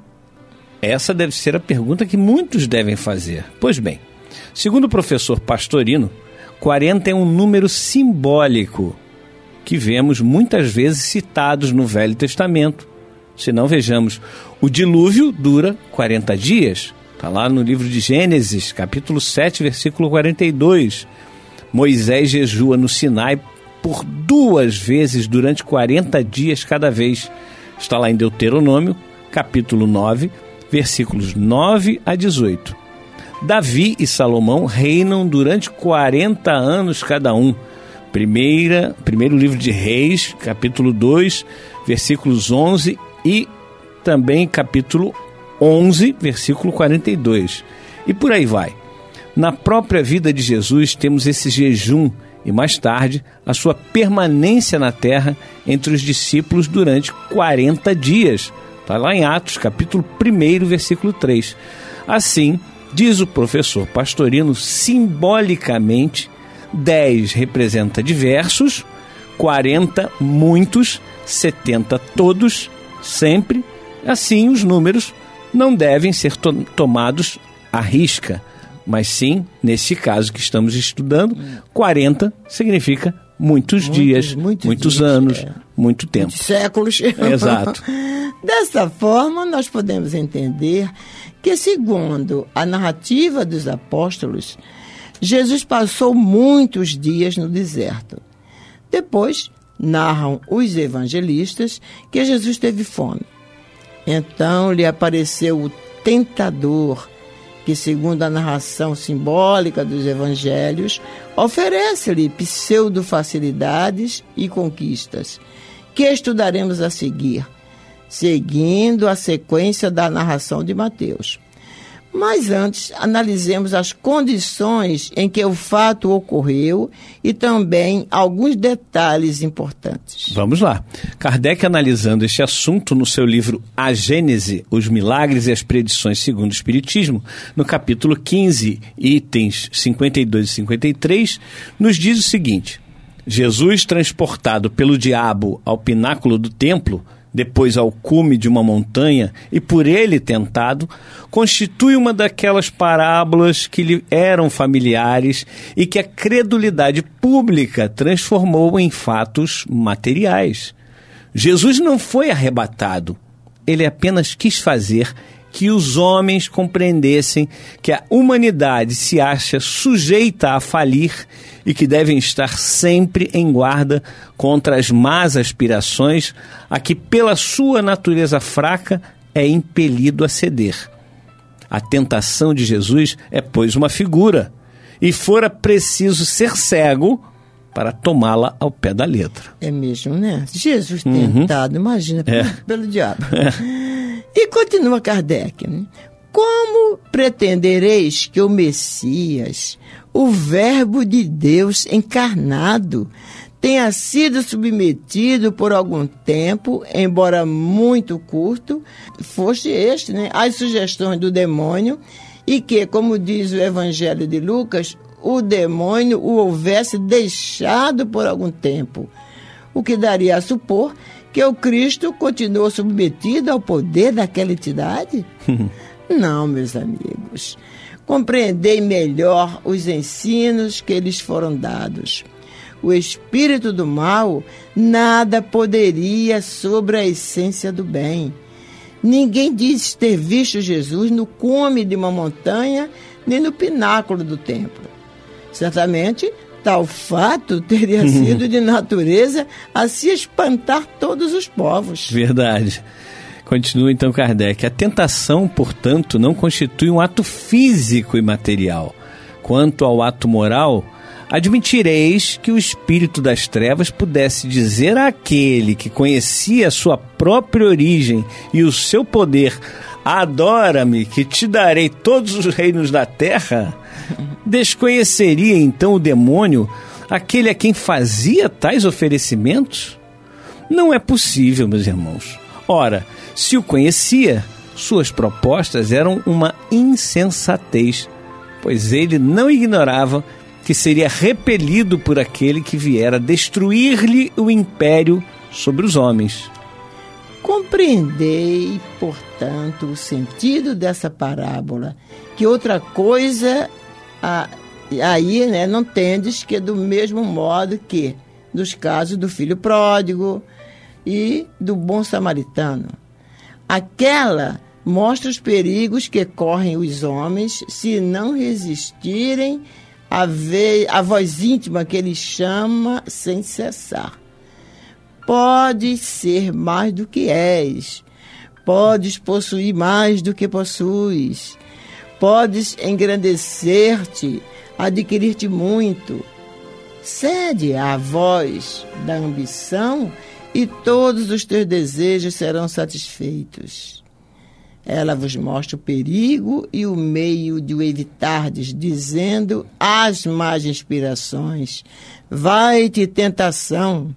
Essa deve ser a pergunta que muitos devem fazer. Pois bem, segundo o professor Pastorino, 40 é um número simbólico que vemos muitas vezes citados no Velho Testamento. Se não vejamos, o dilúvio dura 40 dias. Está lá no livro de Gênesis, capítulo 7, versículo 42. Moisés jejua no Sinai por duas vezes durante 40 dias cada vez. Está lá em Deuteronômio, capítulo 9, versículos 9 a 18. Davi e Salomão reinam durante 40 anos cada um. Primeira, primeiro livro de Reis, capítulo 2, versículos 11 e também capítulo 11, versículo 42. E por aí vai. Na própria vida de Jesus temos esse jejum e mais tarde a sua permanência na terra entre os discípulos durante 40 dias Está lá em Atos, capítulo 1, versículo 3. Assim, diz o professor Pastorino, simbolicamente, 10 representa diversos, 40 muitos, 70 todos, sempre. Assim, os números não devem ser to tomados à risca, mas sim, nesse caso que estamos estudando, 40 significa muitos, muitos dias, muitos, muitos dias, anos, é. muito tempo. Muitos séculos. Exato. Dessa forma, nós podemos entender que, segundo a narrativa dos apóstolos, Jesus passou muitos dias no deserto. Depois, narram os evangelistas que Jesus teve fome. Então lhe apareceu o tentador, que, segundo a narração simbólica dos evangelhos, oferece-lhe pseudo-facilidades e conquistas, que estudaremos a seguir seguindo a sequência da narração de Mateus. Mas antes, analisemos as condições em que o fato ocorreu e também alguns detalhes importantes. Vamos lá. Kardec, analisando este assunto no seu livro A Gênese, os Milagres e as Predições segundo o Espiritismo, no capítulo 15, itens 52 e 53, nos diz o seguinte: Jesus, transportado pelo diabo ao pináculo do templo, depois ao cume de uma montanha e por ele tentado, constitui uma daquelas parábolas que lhe eram familiares e que a credulidade pública transformou em fatos materiais. Jesus não foi arrebatado, ele apenas quis fazer que os homens compreendessem que a humanidade se acha sujeita a falir e que devem estar sempre em guarda contra as más aspirações a que, pela sua natureza fraca, é impelido a ceder. A tentação de Jesus é, pois, uma figura, e fora preciso ser cego para tomá-la ao pé da letra. É mesmo, né? Jesus uhum. tentado, imagina, é. pelo, pelo diabo. É. E continua Kardec. Né? Como pretendereis que o Messias o Verbo de Deus encarnado tenha sido submetido por algum tempo, embora muito curto, fosse este, né, às sugestões do demônio, e que, como diz o Evangelho de Lucas, o demônio o houvesse deixado por algum tempo, o que daria a supor que o Cristo continuou submetido ao poder daquela entidade? Não, meus amigos. Compreendei melhor os ensinos que lhes foram dados. O espírito do mal nada poderia sobre a essência do bem. Ninguém diz ter visto Jesus no cume de uma montanha nem no pináculo do templo. Certamente, tal fato teria sido de natureza a se espantar todos os povos. Verdade. Continua então Kardec. A tentação, portanto, não constitui um ato físico e material. Quanto ao ato moral, admitireis que o espírito das trevas pudesse dizer àquele que conhecia a sua própria origem e o seu poder: Adora-me, que te darei todos os reinos da terra. Desconheceria então o demônio aquele a quem fazia tais oferecimentos? Não é possível, meus irmãos. Ora, se o conhecia, suas propostas eram uma insensatez, pois ele não ignorava que seria repelido por aquele que viera destruir-lhe o império sobre os homens. Compreendei, portanto, o sentido dessa parábola, que outra coisa aí né, não tendes que do mesmo modo que nos casos do filho pródigo e do bom samaritano. Aquela mostra os perigos que correm os homens se não resistirem à, ve à voz íntima que ele chama sem cessar. Podes ser mais do que és, podes possuir mais do que possuis, podes engrandecer-te, adquirir-te muito. Cede à voz da ambição e todos os teus desejos serão satisfeitos. Ela vos mostra o perigo e o meio de o evitardes, dizendo às más inspirações: Vai-te tentação.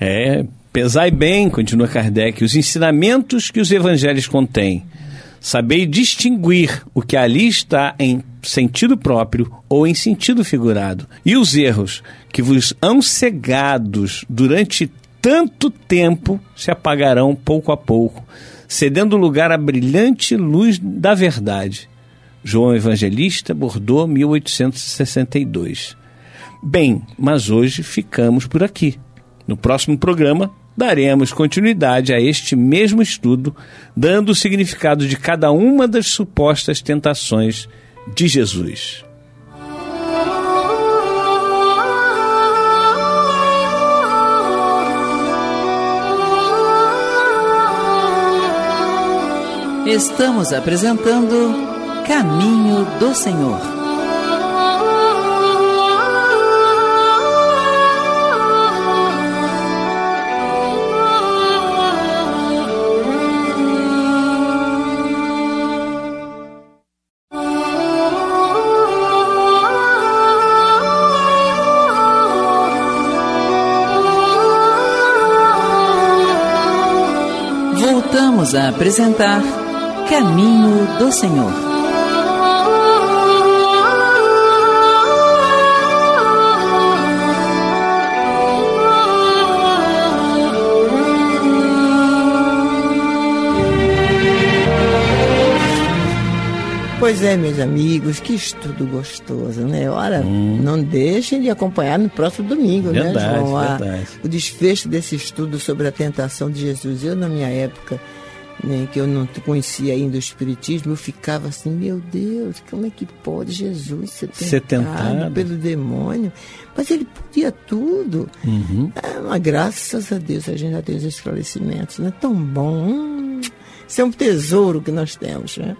É, pesai bem, continua Kardec, os ensinamentos que os evangelhos contêm. Sabei distinguir o que ali está em sentido próprio ou em sentido figurado, e os erros que vos hão cegados durante tanto tempo se apagarão pouco a pouco, cedendo lugar à brilhante luz da verdade. João Evangelista, Bordeaux, 1862. Bem, mas hoje ficamos por aqui. No próximo programa, daremos continuidade a este mesmo estudo, dando o significado de cada uma das supostas tentações de Jesus. Estamos apresentando Caminho do Senhor. A apresentar Caminho do Senhor. Pois é, meus amigos, que estudo gostoso, né? Ora, hum. não deixem de acompanhar no próximo domingo, verdade, né, João? Verdade. o desfecho desse estudo sobre a tentação de Jesus. Eu, na minha época, né, que eu não conhecia ainda o Espiritismo, eu ficava assim, meu Deus, como é que pode Jesus ser tentado, ser tentado. pelo demônio? Mas ele podia tudo. Uhum. É, mas graças a Deus a gente já tem os esclarecimentos, não é tão bom. Hum, isso é um tesouro que nós temos, né?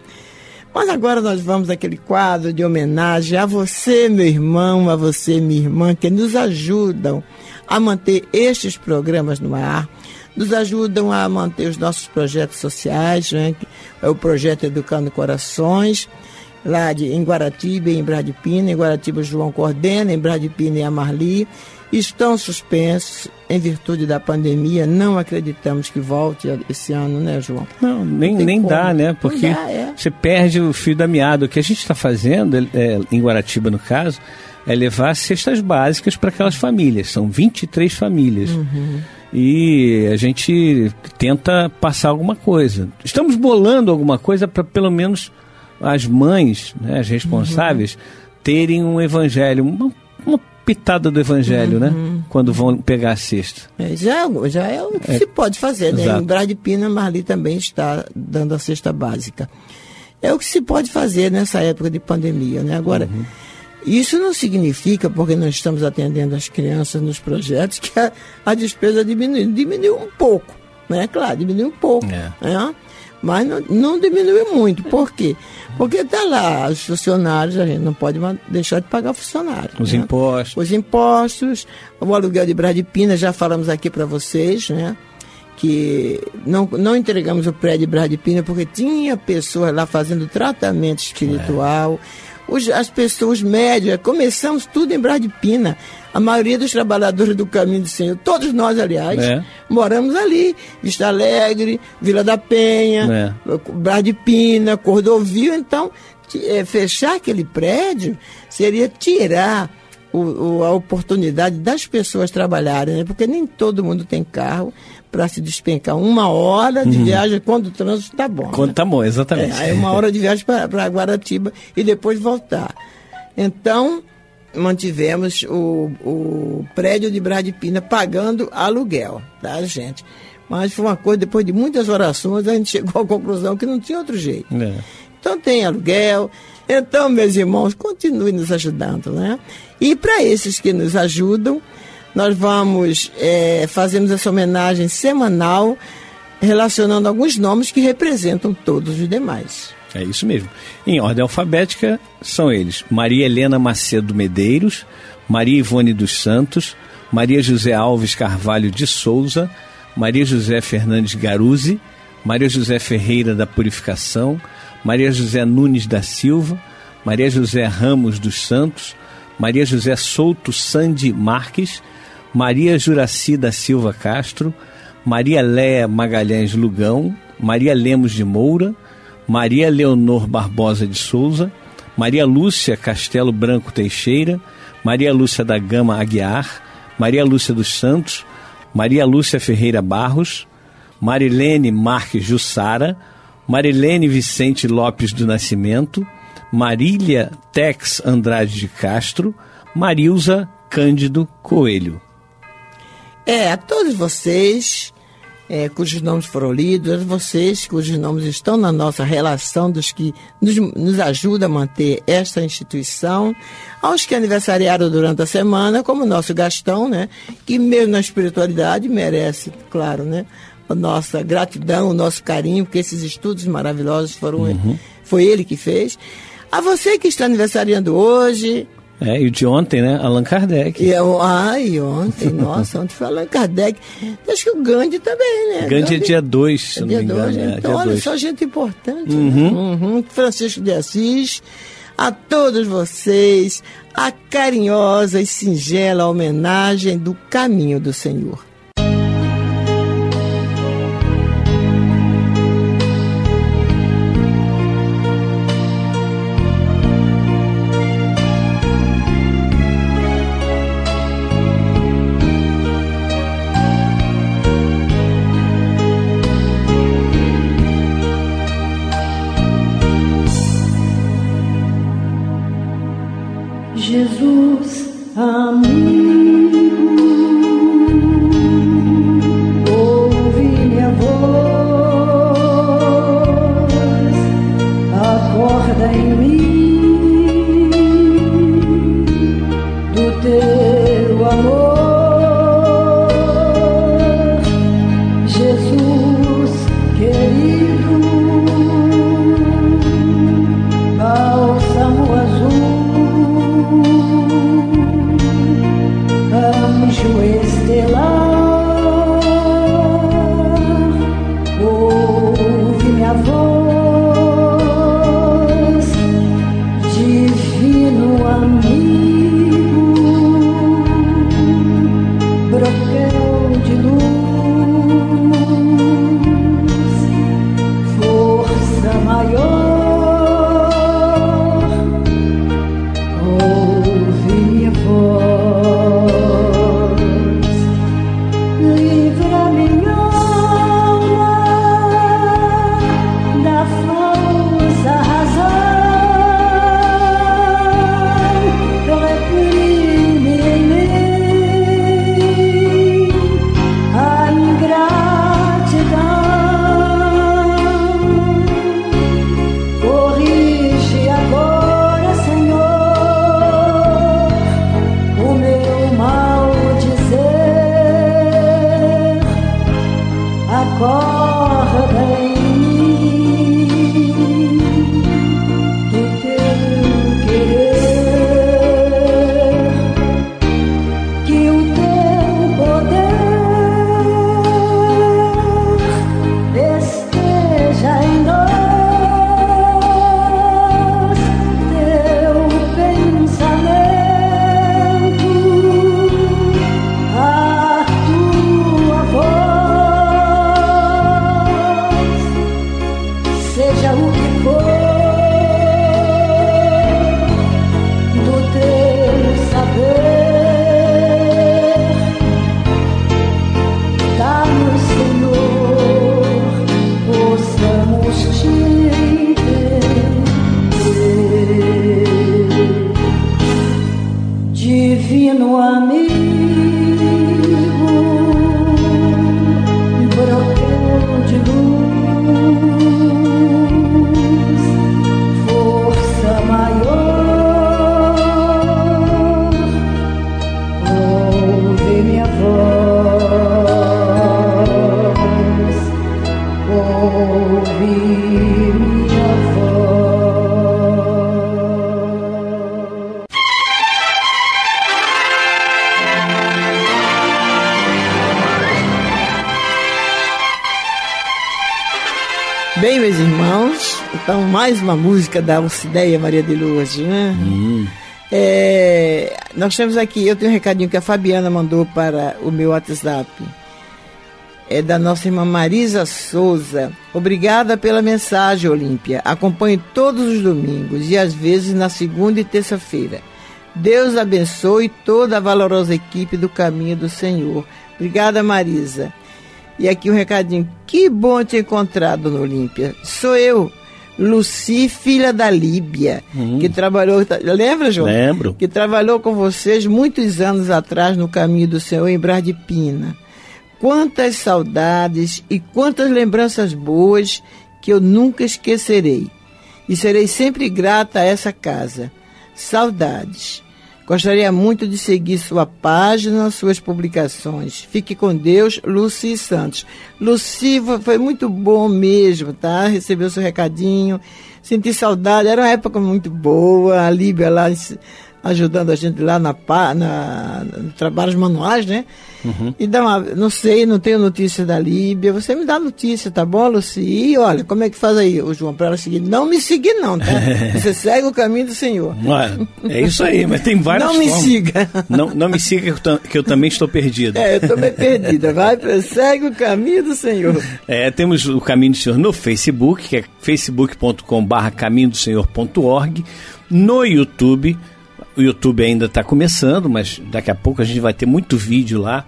Mas agora nós vamos àquele quadro de homenagem a você, meu irmão, a você, minha irmã, que nos ajudam a manter estes programas no ar nos ajudam a manter os nossos projetos sociais, né? é o projeto Educando Corações, lá de, em Guaratiba e em Bradipina. Em Guaratiba, João coordena, em Bradipina e a Marli. Estão suspensos em virtude da pandemia. Não acreditamos que volte esse ano, né, João? Não, nem, Não nem dá, né? Porque dá, é. você perde o fio da meada. O que a gente está fazendo, é, em Guaratiba, no caso, é levar cestas básicas para aquelas famílias. São 23 famílias. Uhum. E a gente tenta passar alguma coisa. Estamos bolando alguma coisa para pelo menos as mães, né, as responsáveis, uhum. terem um evangelho, uma, uma pitada do evangelho, né, uhum. né? Quando vão pegar a cesta. É, já, já é o que é, se pode fazer, né? Exato. Em Bradipina, Marli também está dando a cesta básica. É o que se pode fazer nessa época de pandemia, né? Agora, uhum. Isso não significa, porque nós estamos atendendo as crianças nos projetos, que a, a despesa diminuiu. Diminuiu um pouco, né? Claro, diminuiu um pouco. É. Né? Mas não, não diminuiu muito. Por quê? Porque está lá, os funcionários, a gente não pode deixar de pagar funcionário. Os né? impostos. Os impostos, o aluguel de Bradipina, já falamos aqui para vocês, né? Que não, não entregamos o prédio de Bradipina porque tinha pessoas lá fazendo tratamento espiritual. É os, as pessoas médias, começamos tudo em Bradipina. A maioria dos trabalhadores do Caminho do Senhor, todos nós, aliás, é. moramos ali. Vista Alegre, Vila da Penha, é. Bradipina, Cordovil. Então, é, fechar aquele prédio seria tirar o, o, a oportunidade das pessoas trabalharem, né? porque nem todo mundo tem carro para se despencar uma hora de uhum. viagem quando o trânsito está bom. Quando está né? bom, exatamente. É, aí uma hora de viagem para Guaratiba e depois voltar. Então, mantivemos o, o prédio de Bradipina pagando aluguel, tá, gente? Mas foi uma coisa, depois de muitas orações, a gente chegou à conclusão que não tinha outro jeito. É. Então tem aluguel. Então, meus irmãos, continuem nos ajudando, né? E para esses que nos ajudam, nós vamos, é, fazemos essa homenagem semanal, relacionando alguns nomes que representam todos os demais. É isso mesmo. Em ordem alfabética, são eles Maria Helena Macedo Medeiros, Maria Ivone dos Santos, Maria José Alves Carvalho de Souza, Maria José Fernandes Garuzzi, Maria José Ferreira da Purificação, Maria José Nunes da Silva, Maria José Ramos dos Santos, Maria José Souto Sandi Marques, Maria Juraci da Silva Castro, Maria Léa Magalhães Lugão, Maria Lemos de Moura, Maria Leonor Barbosa de Souza, Maria Lúcia Castelo Branco Teixeira, Maria Lúcia da Gama Aguiar, Maria Lúcia dos Santos, Maria Lúcia Ferreira Barros, Marilene Marques Jussara, Marilene Vicente Lopes do Nascimento, Marília Tex Andrade de Castro, Marilza Cândido Coelho. É, a todos vocês é, cujos nomes foram lidos, a vocês cujos nomes estão na nossa relação dos que nos, nos ajuda a manter esta instituição, aos que aniversariaram durante a semana, como o nosso Gastão, né, que mesmo na espiritualidade merece, claro, né, a nossa gratidão, o nosso carinho, porque esses estudos maravilhosos foram uhum. foi ele que fez. A você que está aniversariando hoje, é, e o de ontem, né? Allan Kardec. E eu, ai, ontem, nossa, ontem foi Allan Kardec. Acho que o Gandhi também, né? Gandhi, Gandhi é dia 2, se é não me engano. Dois, é, então, olha dois. só gente importante. Né? Uhum. Né? Uhum. Francisco de Assis, a todos vocês, a carinhosa e singela homenagem do caminho do Senhor. Uma música da Alcideia Maria de Lourdes, né? Hum. É, nós temos aqui, eu tenho um recadinho que a Fabiana mandou para o meu WhatsApp. É da nossa irmã Marisa Souza. Obrigada pela mensagem, Olímpia. Acompanho todos os domingos e às vezes na segunda e terça-feira. Deus abençoe toda a valorosa equipe do Caminho do Senhor. Obrigada, Marisa. E aqui um recadinho. Que bom te encontrar, Dona Olímpia. Sou eu, Luci, filha da Líbia, uhum. que trabalhou. Lembra, João? Lembro. Que trabalhou com vocês muitos anos atrás no caminho do Senhor em Brás de Pina. Quantas saudades e quantas lembranças boas que eu nunca esquecerei. E serei sempre grata a essa casa. Saudades. Gostaria muito de seguir sua página, suas publicações. Fique com Deus, Luci Santos. Luci, foi muito bom mesmo, tá? Recebeu seu recadinho. Senti saudade, era uma época muito boa. A Líbia lá ajudando a gente lá na, na, na trabalhos manuais, né? Uhum. E dá uma, não sei, não tenho notícia da Líbia. Você me dá notícia, tá bom, Luci? E olha, como é que faz aí, o João, para ela seguir? Não me seguir, não, tá? Você segue o caminho do Senhor. é isso aí, mas tem várias Não me siga. Não, não me siga, que eu, que eu também estou perdido. É, eu estou bem perdida. Vai, segue o caminho do Senhor. É, temos o Caminho do Senhor no Facebook, que é facebook.com.br caminho do Senhor.org, no YouTube o YouTube ainda está começando, mas daqui a pouco a gente vai ter muito vídeo lá,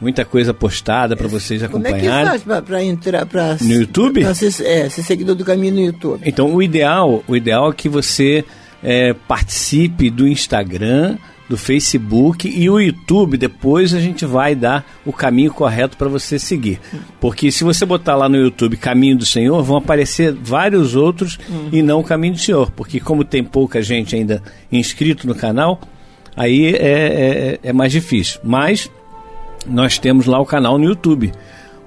muita coisa postada para vocês acompanharem. Como é que faz para entrar pra, no YouTube? Pra ser, é, ser seguidor do caminho no YouTube. Então o ideal, o ideal é que você é, participe do Instagram, do Facebook e o YouTube, depois a gente vai dar o caminho correto para você seguir. Porque se você botar lá no YouTube Caminho do Senhor, vão aparecer vários outros uhum. e não o Caminho do Senhor. Porque como tem pouca gente ainda inscrito no canal, aí é, é, é mais difícil. Mas nós temos lá o canal no YouTube.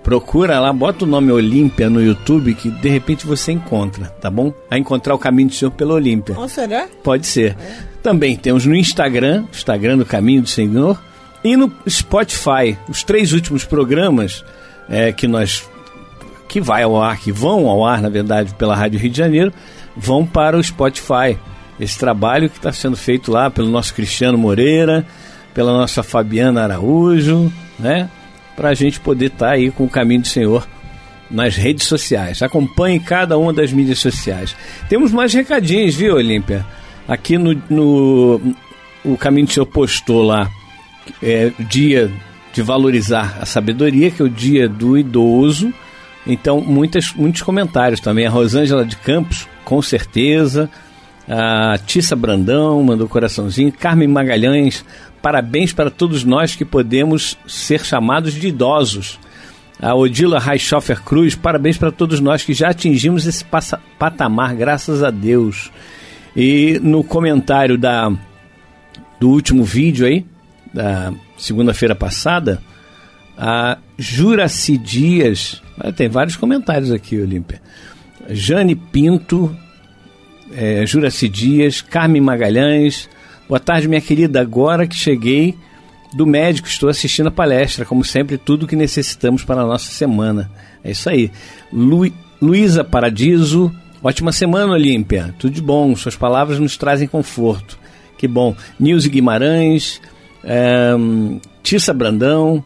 Procura lá, bota o nome Olímpia no YouTube que de repente você encontra, tá bom? A encontrar o caminho do Senhor pela Olímpia. Oh, será? Pode ser. É. Também temos no Instagram, Instagram do Caminho do Senhor, e no Spotify. Os três últimos programas é, que nós que vai ao ar, que vão ao ar, na verdade, pela Rádio Rio de Janeiro, vão para o Spotify. Esse trabalho que está sendo feito lá pelo nosso Cristiano Moreira, pela nossa Fabiana Araújo, né? Para a gente poder estar tá aí com o caminho do Senhor nas redes sociais. Acompanhe cada uma das mídias sociais. Temos mais recadinhos, viu, Olímpia? Aqui no, no o Caminho do Senhor postou lá é, dia de valorizar a sabedoria, que é o dia do idoso. Então, muitas, muitos comentários também. A Rosângela de Campos, com certeza. A Tissa Brandão mandou coraçãozinho. Carmen Magalhães, parabéns para todos nós que podemos ser chamados de idosos. A Odila Reichhofer Cruz, parabéns para todos nós que já atingimos esse patamar, graças a Deus. E no comentário da, do último vídeo aí, da segunda-feira passada, A Juraci Dias, tem vários comentários aqui, Olímpia. Jane Pinto, é, Juraci Dias, Carmen Magalhães. Boa tarde, minha querida. Agora que cheguei do médico, estou assistindo a palestra, como sempre, tudo que necessitamos para a nossa semana. É isso aí. Lu, Luísa Paradiso, ótima semana, Olímpia. Tudo de bom, suas palavras nos trazem conforto. Que bom. Nilce Guimarães, é, Tissa Brandão,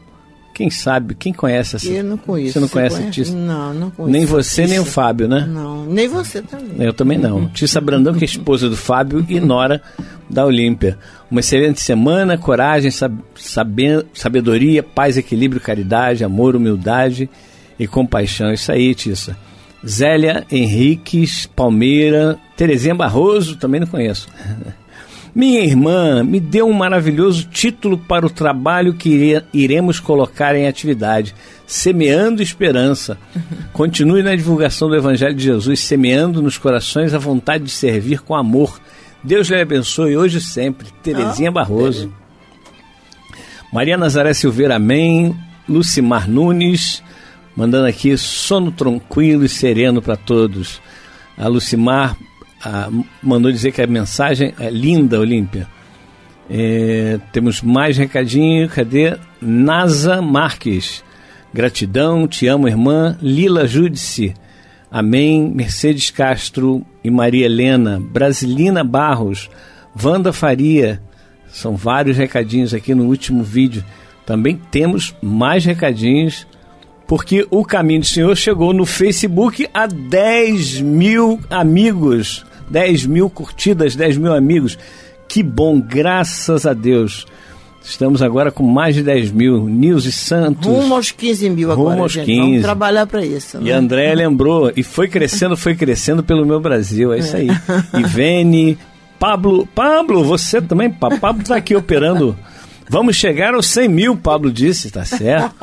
quem sabe, quem conhece essa? Eu não conheço. Você não conhece, conhece? Tissa? Não, não conheço. Nem você, Tissa. nem o Fábio, né? Não, nem você também. Eu também não. Tissa Brandão, que é esposa do Fábio e Nora da Olímpia. Uma excelente semana, coragem, sab sabedoria, paz, equilíbrio, caridade, amor, humildade e compaixão. Isso aí, Tissa. Zélia Henriques Palmeira, Terezinha Barroso, também não conheço. Minha irmã me deu um maravilhoso título para o trabalho que iremos colocar em atividade, Semeando Esperança. Continue na divulgação do Evangelho de Jesus, semeando nos corações a vontade de servir com amor. Deus lhe abençoe hoje e sempre. Terezinha ah, Barroso. Maria Nazaré Silveira, amém. Lucimar Nunes, mandando aqui sono tranquilo e sereno para todos. A Lucimar a, mandou dizer que a mensagem é linda, Olímpia. É, temos mais recadinho, cadê? Nasa Marques. Gratidão, te amo, irmã. Lila Júdice. Amém. Mercedes Castro e Maria Helena. Brasilina Barros. Wanda Faria. São vários recadinhos aqui no último vídeo. Também temos mais recadinhos porque o Caminho do Senhor chegou no Facebook a 10 mil amigos, 10 mil curtidas, 10 mil amigos. Que bom, graças a Deus. Estamos agora com mais de 10 mil. Nilce Santos. Rumo aos 15 mil agora, Rumo aos gente. 15. Vamos trabalhar para isso. Né? E André lembrou. E foi crescendo, foi crescendo pelo meu Brasil. É isso aí. É. Ivene, Pablo. Pablo, você também? Pablo está aqui operando Vamos chegar aos 100 mil, Pablo disse, tá certo?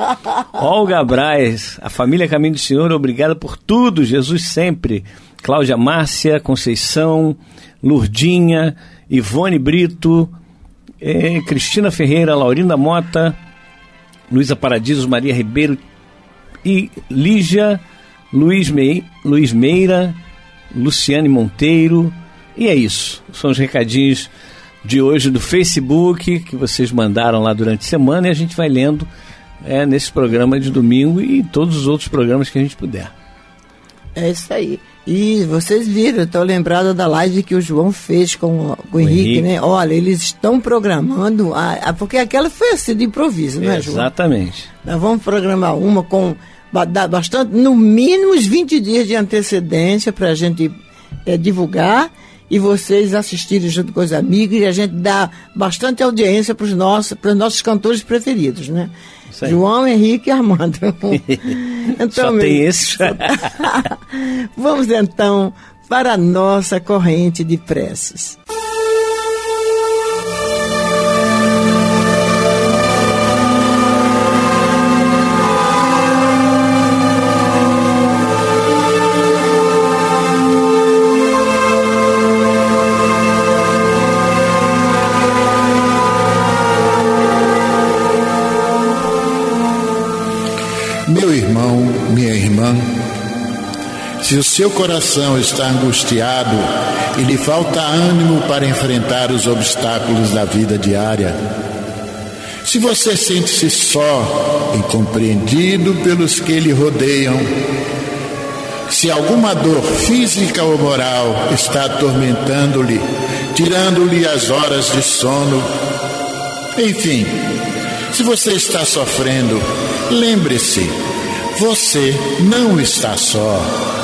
Olga Braz, a família Caminho do Senhor, obrigada por tudo, Jesus sempre. Cláudia Márcia, Conceição, Lurdinha, Ivone Brito, eh, Cristina Ferreira, Laurinda Mota, Luísa Paradisos, Maria Ribeiro e Lígia, Luiz, Mei, Luiz Meira, Luciane Monteiro. E é isso, são os recadinhos de hoje do Facebook, que vocês mandaram lá durante a semana, e a gente vai lendo é, nesse programa de domingo e todos os outros programas que a gente puder. É isso aí. E vocês viram, estou lembrada da live que o João fez com, com o, Henrique, Henrique, né? Olha, eles estão programando, a, a, porque aquela foi assim de improviso, não é, João? Exatamente. Nós vamos programar uma com bastante, no mínimo uns 20 dias de antecedência para a gente é, divulgar e vocês assistirem junto com os amigos e a gente dá bastante audiência para os nossos, nossos cantores preferidos, né? João, Henrique e Armando. então, Só tem esse. Vamos então para a nossa corrente de preces. Se o seu coração está angustiado e lhe falta ânimo para enfrentar os obstáculos da vida diária, se você sente-se só, incompreendido pelos que lhe rodeiam, se alguma dor física ou moral está atormentando-lhe, tirando-lhe as horas de sono, enfim, se você está sofrendo, lembre-se, você não está só.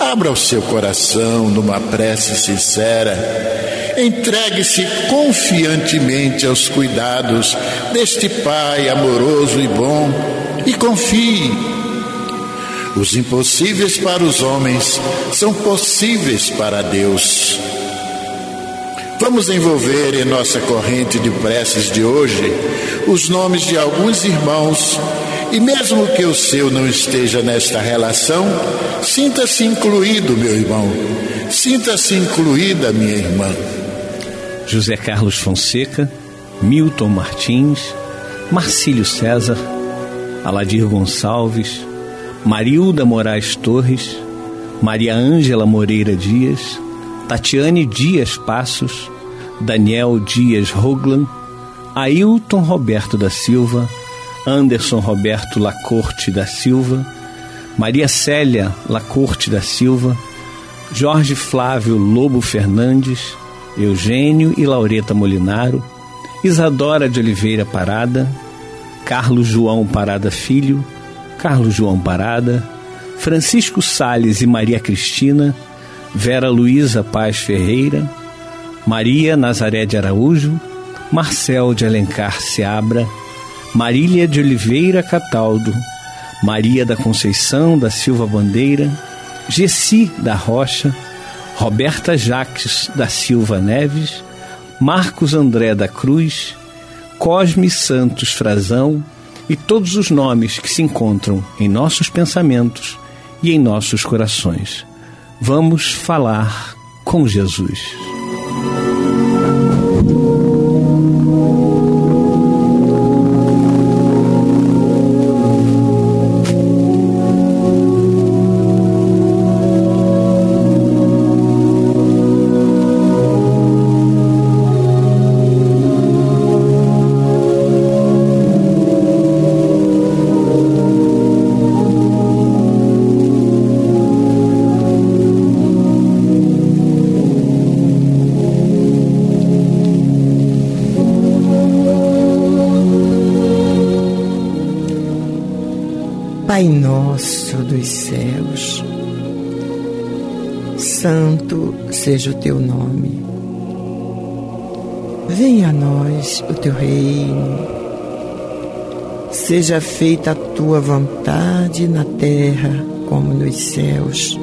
Abra o seu coração numa prece sincera. Entregue-se confiantemente aos cuidados deste Pai amoroso e bom e confie. Os impossíveis para os homens são possíveis para Deus. Vamos envolver em nossa corrente de preces de hoje os nomes de alguns irmãos e mesmo que o seu não esteja nesta relação, sinta-se incluído, meu irmão. Sinta-se incluída, minha irmã. José Carlos Fonseca, Milton Martins, Marcílio César, Aladir Gonçalves, Marilda Moraes Torres, Maria Ângela Moreira Dias, Tatiane Dias Passos, Daniel Dias Roglan, Ailton Roberto da Silva, Anderson Roberto Lacorte da Silva, Maria Célia Lacorte da Silva, Jorge Flávio Lobo Fernandes, Eugênio e Laureta Molinaro, Isadora de Oliveira Parada, Carlos João Parada Filho, Carlos João Parada, Francisco Sales e Maria Cristina, Vera Luísa Paz Ferreira, Maria Nazaré de Araújo, Marcel de Alencar Seabra, Marília de Oliveira Cataldo, Maria da Conceição da Silva Bandeira, Gessi da Rocha, Roberta Jaques da Silva Neves, Marcos André da Cruz, Cosme Santos Frazão e todos os nomes que se encontram em nossos pensamentos e em nossos corações. Vamos falar com Jesus. Seja o teu nome. Venha a nós o teu reino. Seja feita a tua vontade na terra como nos céus.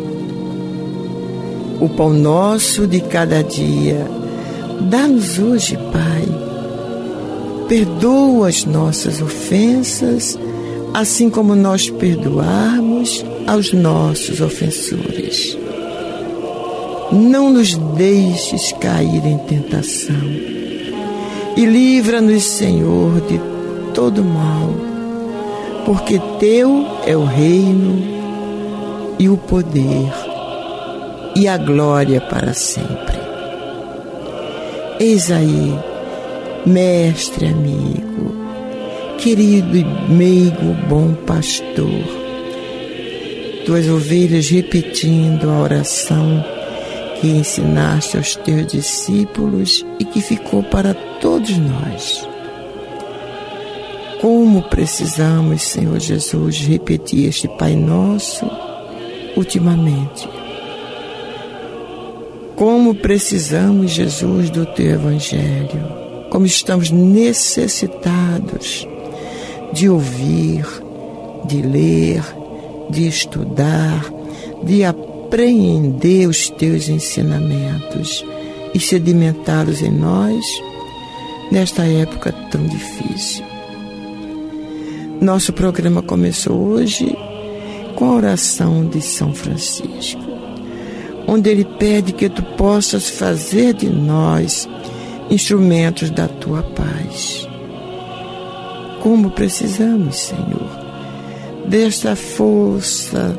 O pão nosso de cada dia, dá-nos hoje, Pai. Perdoa as nossas ofensas assim como nós perdoarmos aos nossos ofensores. Não nos deixes cair em tentação e livra-nos, Senhor, de todo mal, porque Teu é o reino e o poder e a glória para sempre. Eis aí, Mestre amigo, querido e meigo bom pastor, tuas ovelhas repetindo a oração que ensinaste aos teus discípulos e que ficou para todos nós. Como precisamos, Senhor Jesus, repetir este Pai Nosso ultimamente. Como precisamos, Jesus, do teu Evangelho. Como estamos necessitados de ouvir, de ler, de estudar, de apreender os teus ensinamentos e sedimentá-los em nós nesta época tão difícil. Nosso programa começou hoje com a oração de São Francisco, onde ele pede que tu possas fazer de nós instrumentos da tua paz como precisamos, Senhor, desta força,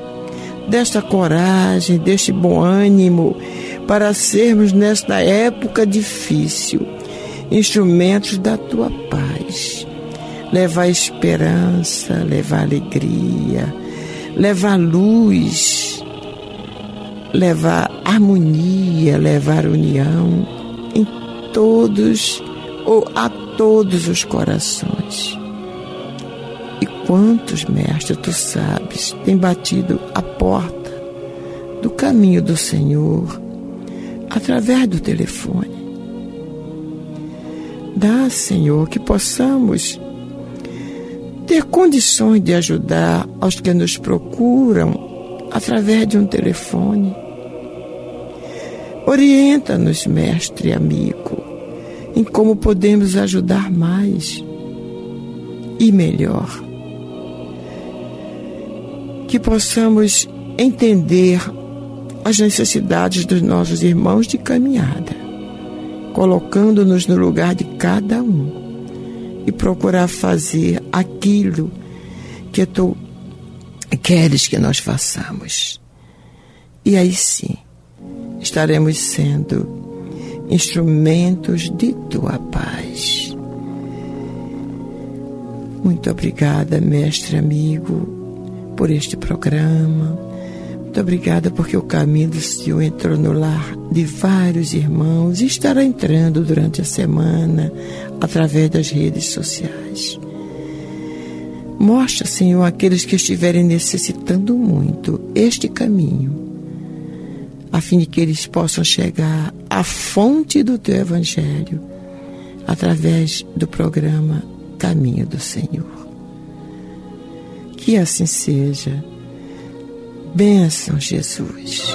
desta coragem, deste bom ânimo para sermos nesta época difícil instrumentos da tua paz. Levar esperança, levar alegria, levar luz, levar harmonia, levar união em todos ou a todos os corações. Quantos, mestre, tu sabes, tem batido a porta do caminho do Senhor através do telefone. Dá, Senhor, que possamos ter condições de ajudar aos que nos procuram através de um telefone. Orienta-nos, mestre e amigo, em como podemos ajudar mais e melhor. Que possamos entender as necessidades dos nossos irmãos de caminhada, colocando-nos no lugar de cada um e procurar fazer aquilo que tu queres que nós façamos. E aí sim, estaremos sendo instrumentos de tua paz. Muito obrigada, mestre amigo, por este programa. Muito obrigada porque o caminho do Senhor entrou no lar de vários irmãos e estará entrando durante a semana através das redes sociais. Mostra, Senhor, aqueles que estiverem necessitando muito este caminho, a fim de que eles possam chegar à fonte do teu Evangelho através do programa Caminho do Senhor. Que assim seja. Bênção, Jesus.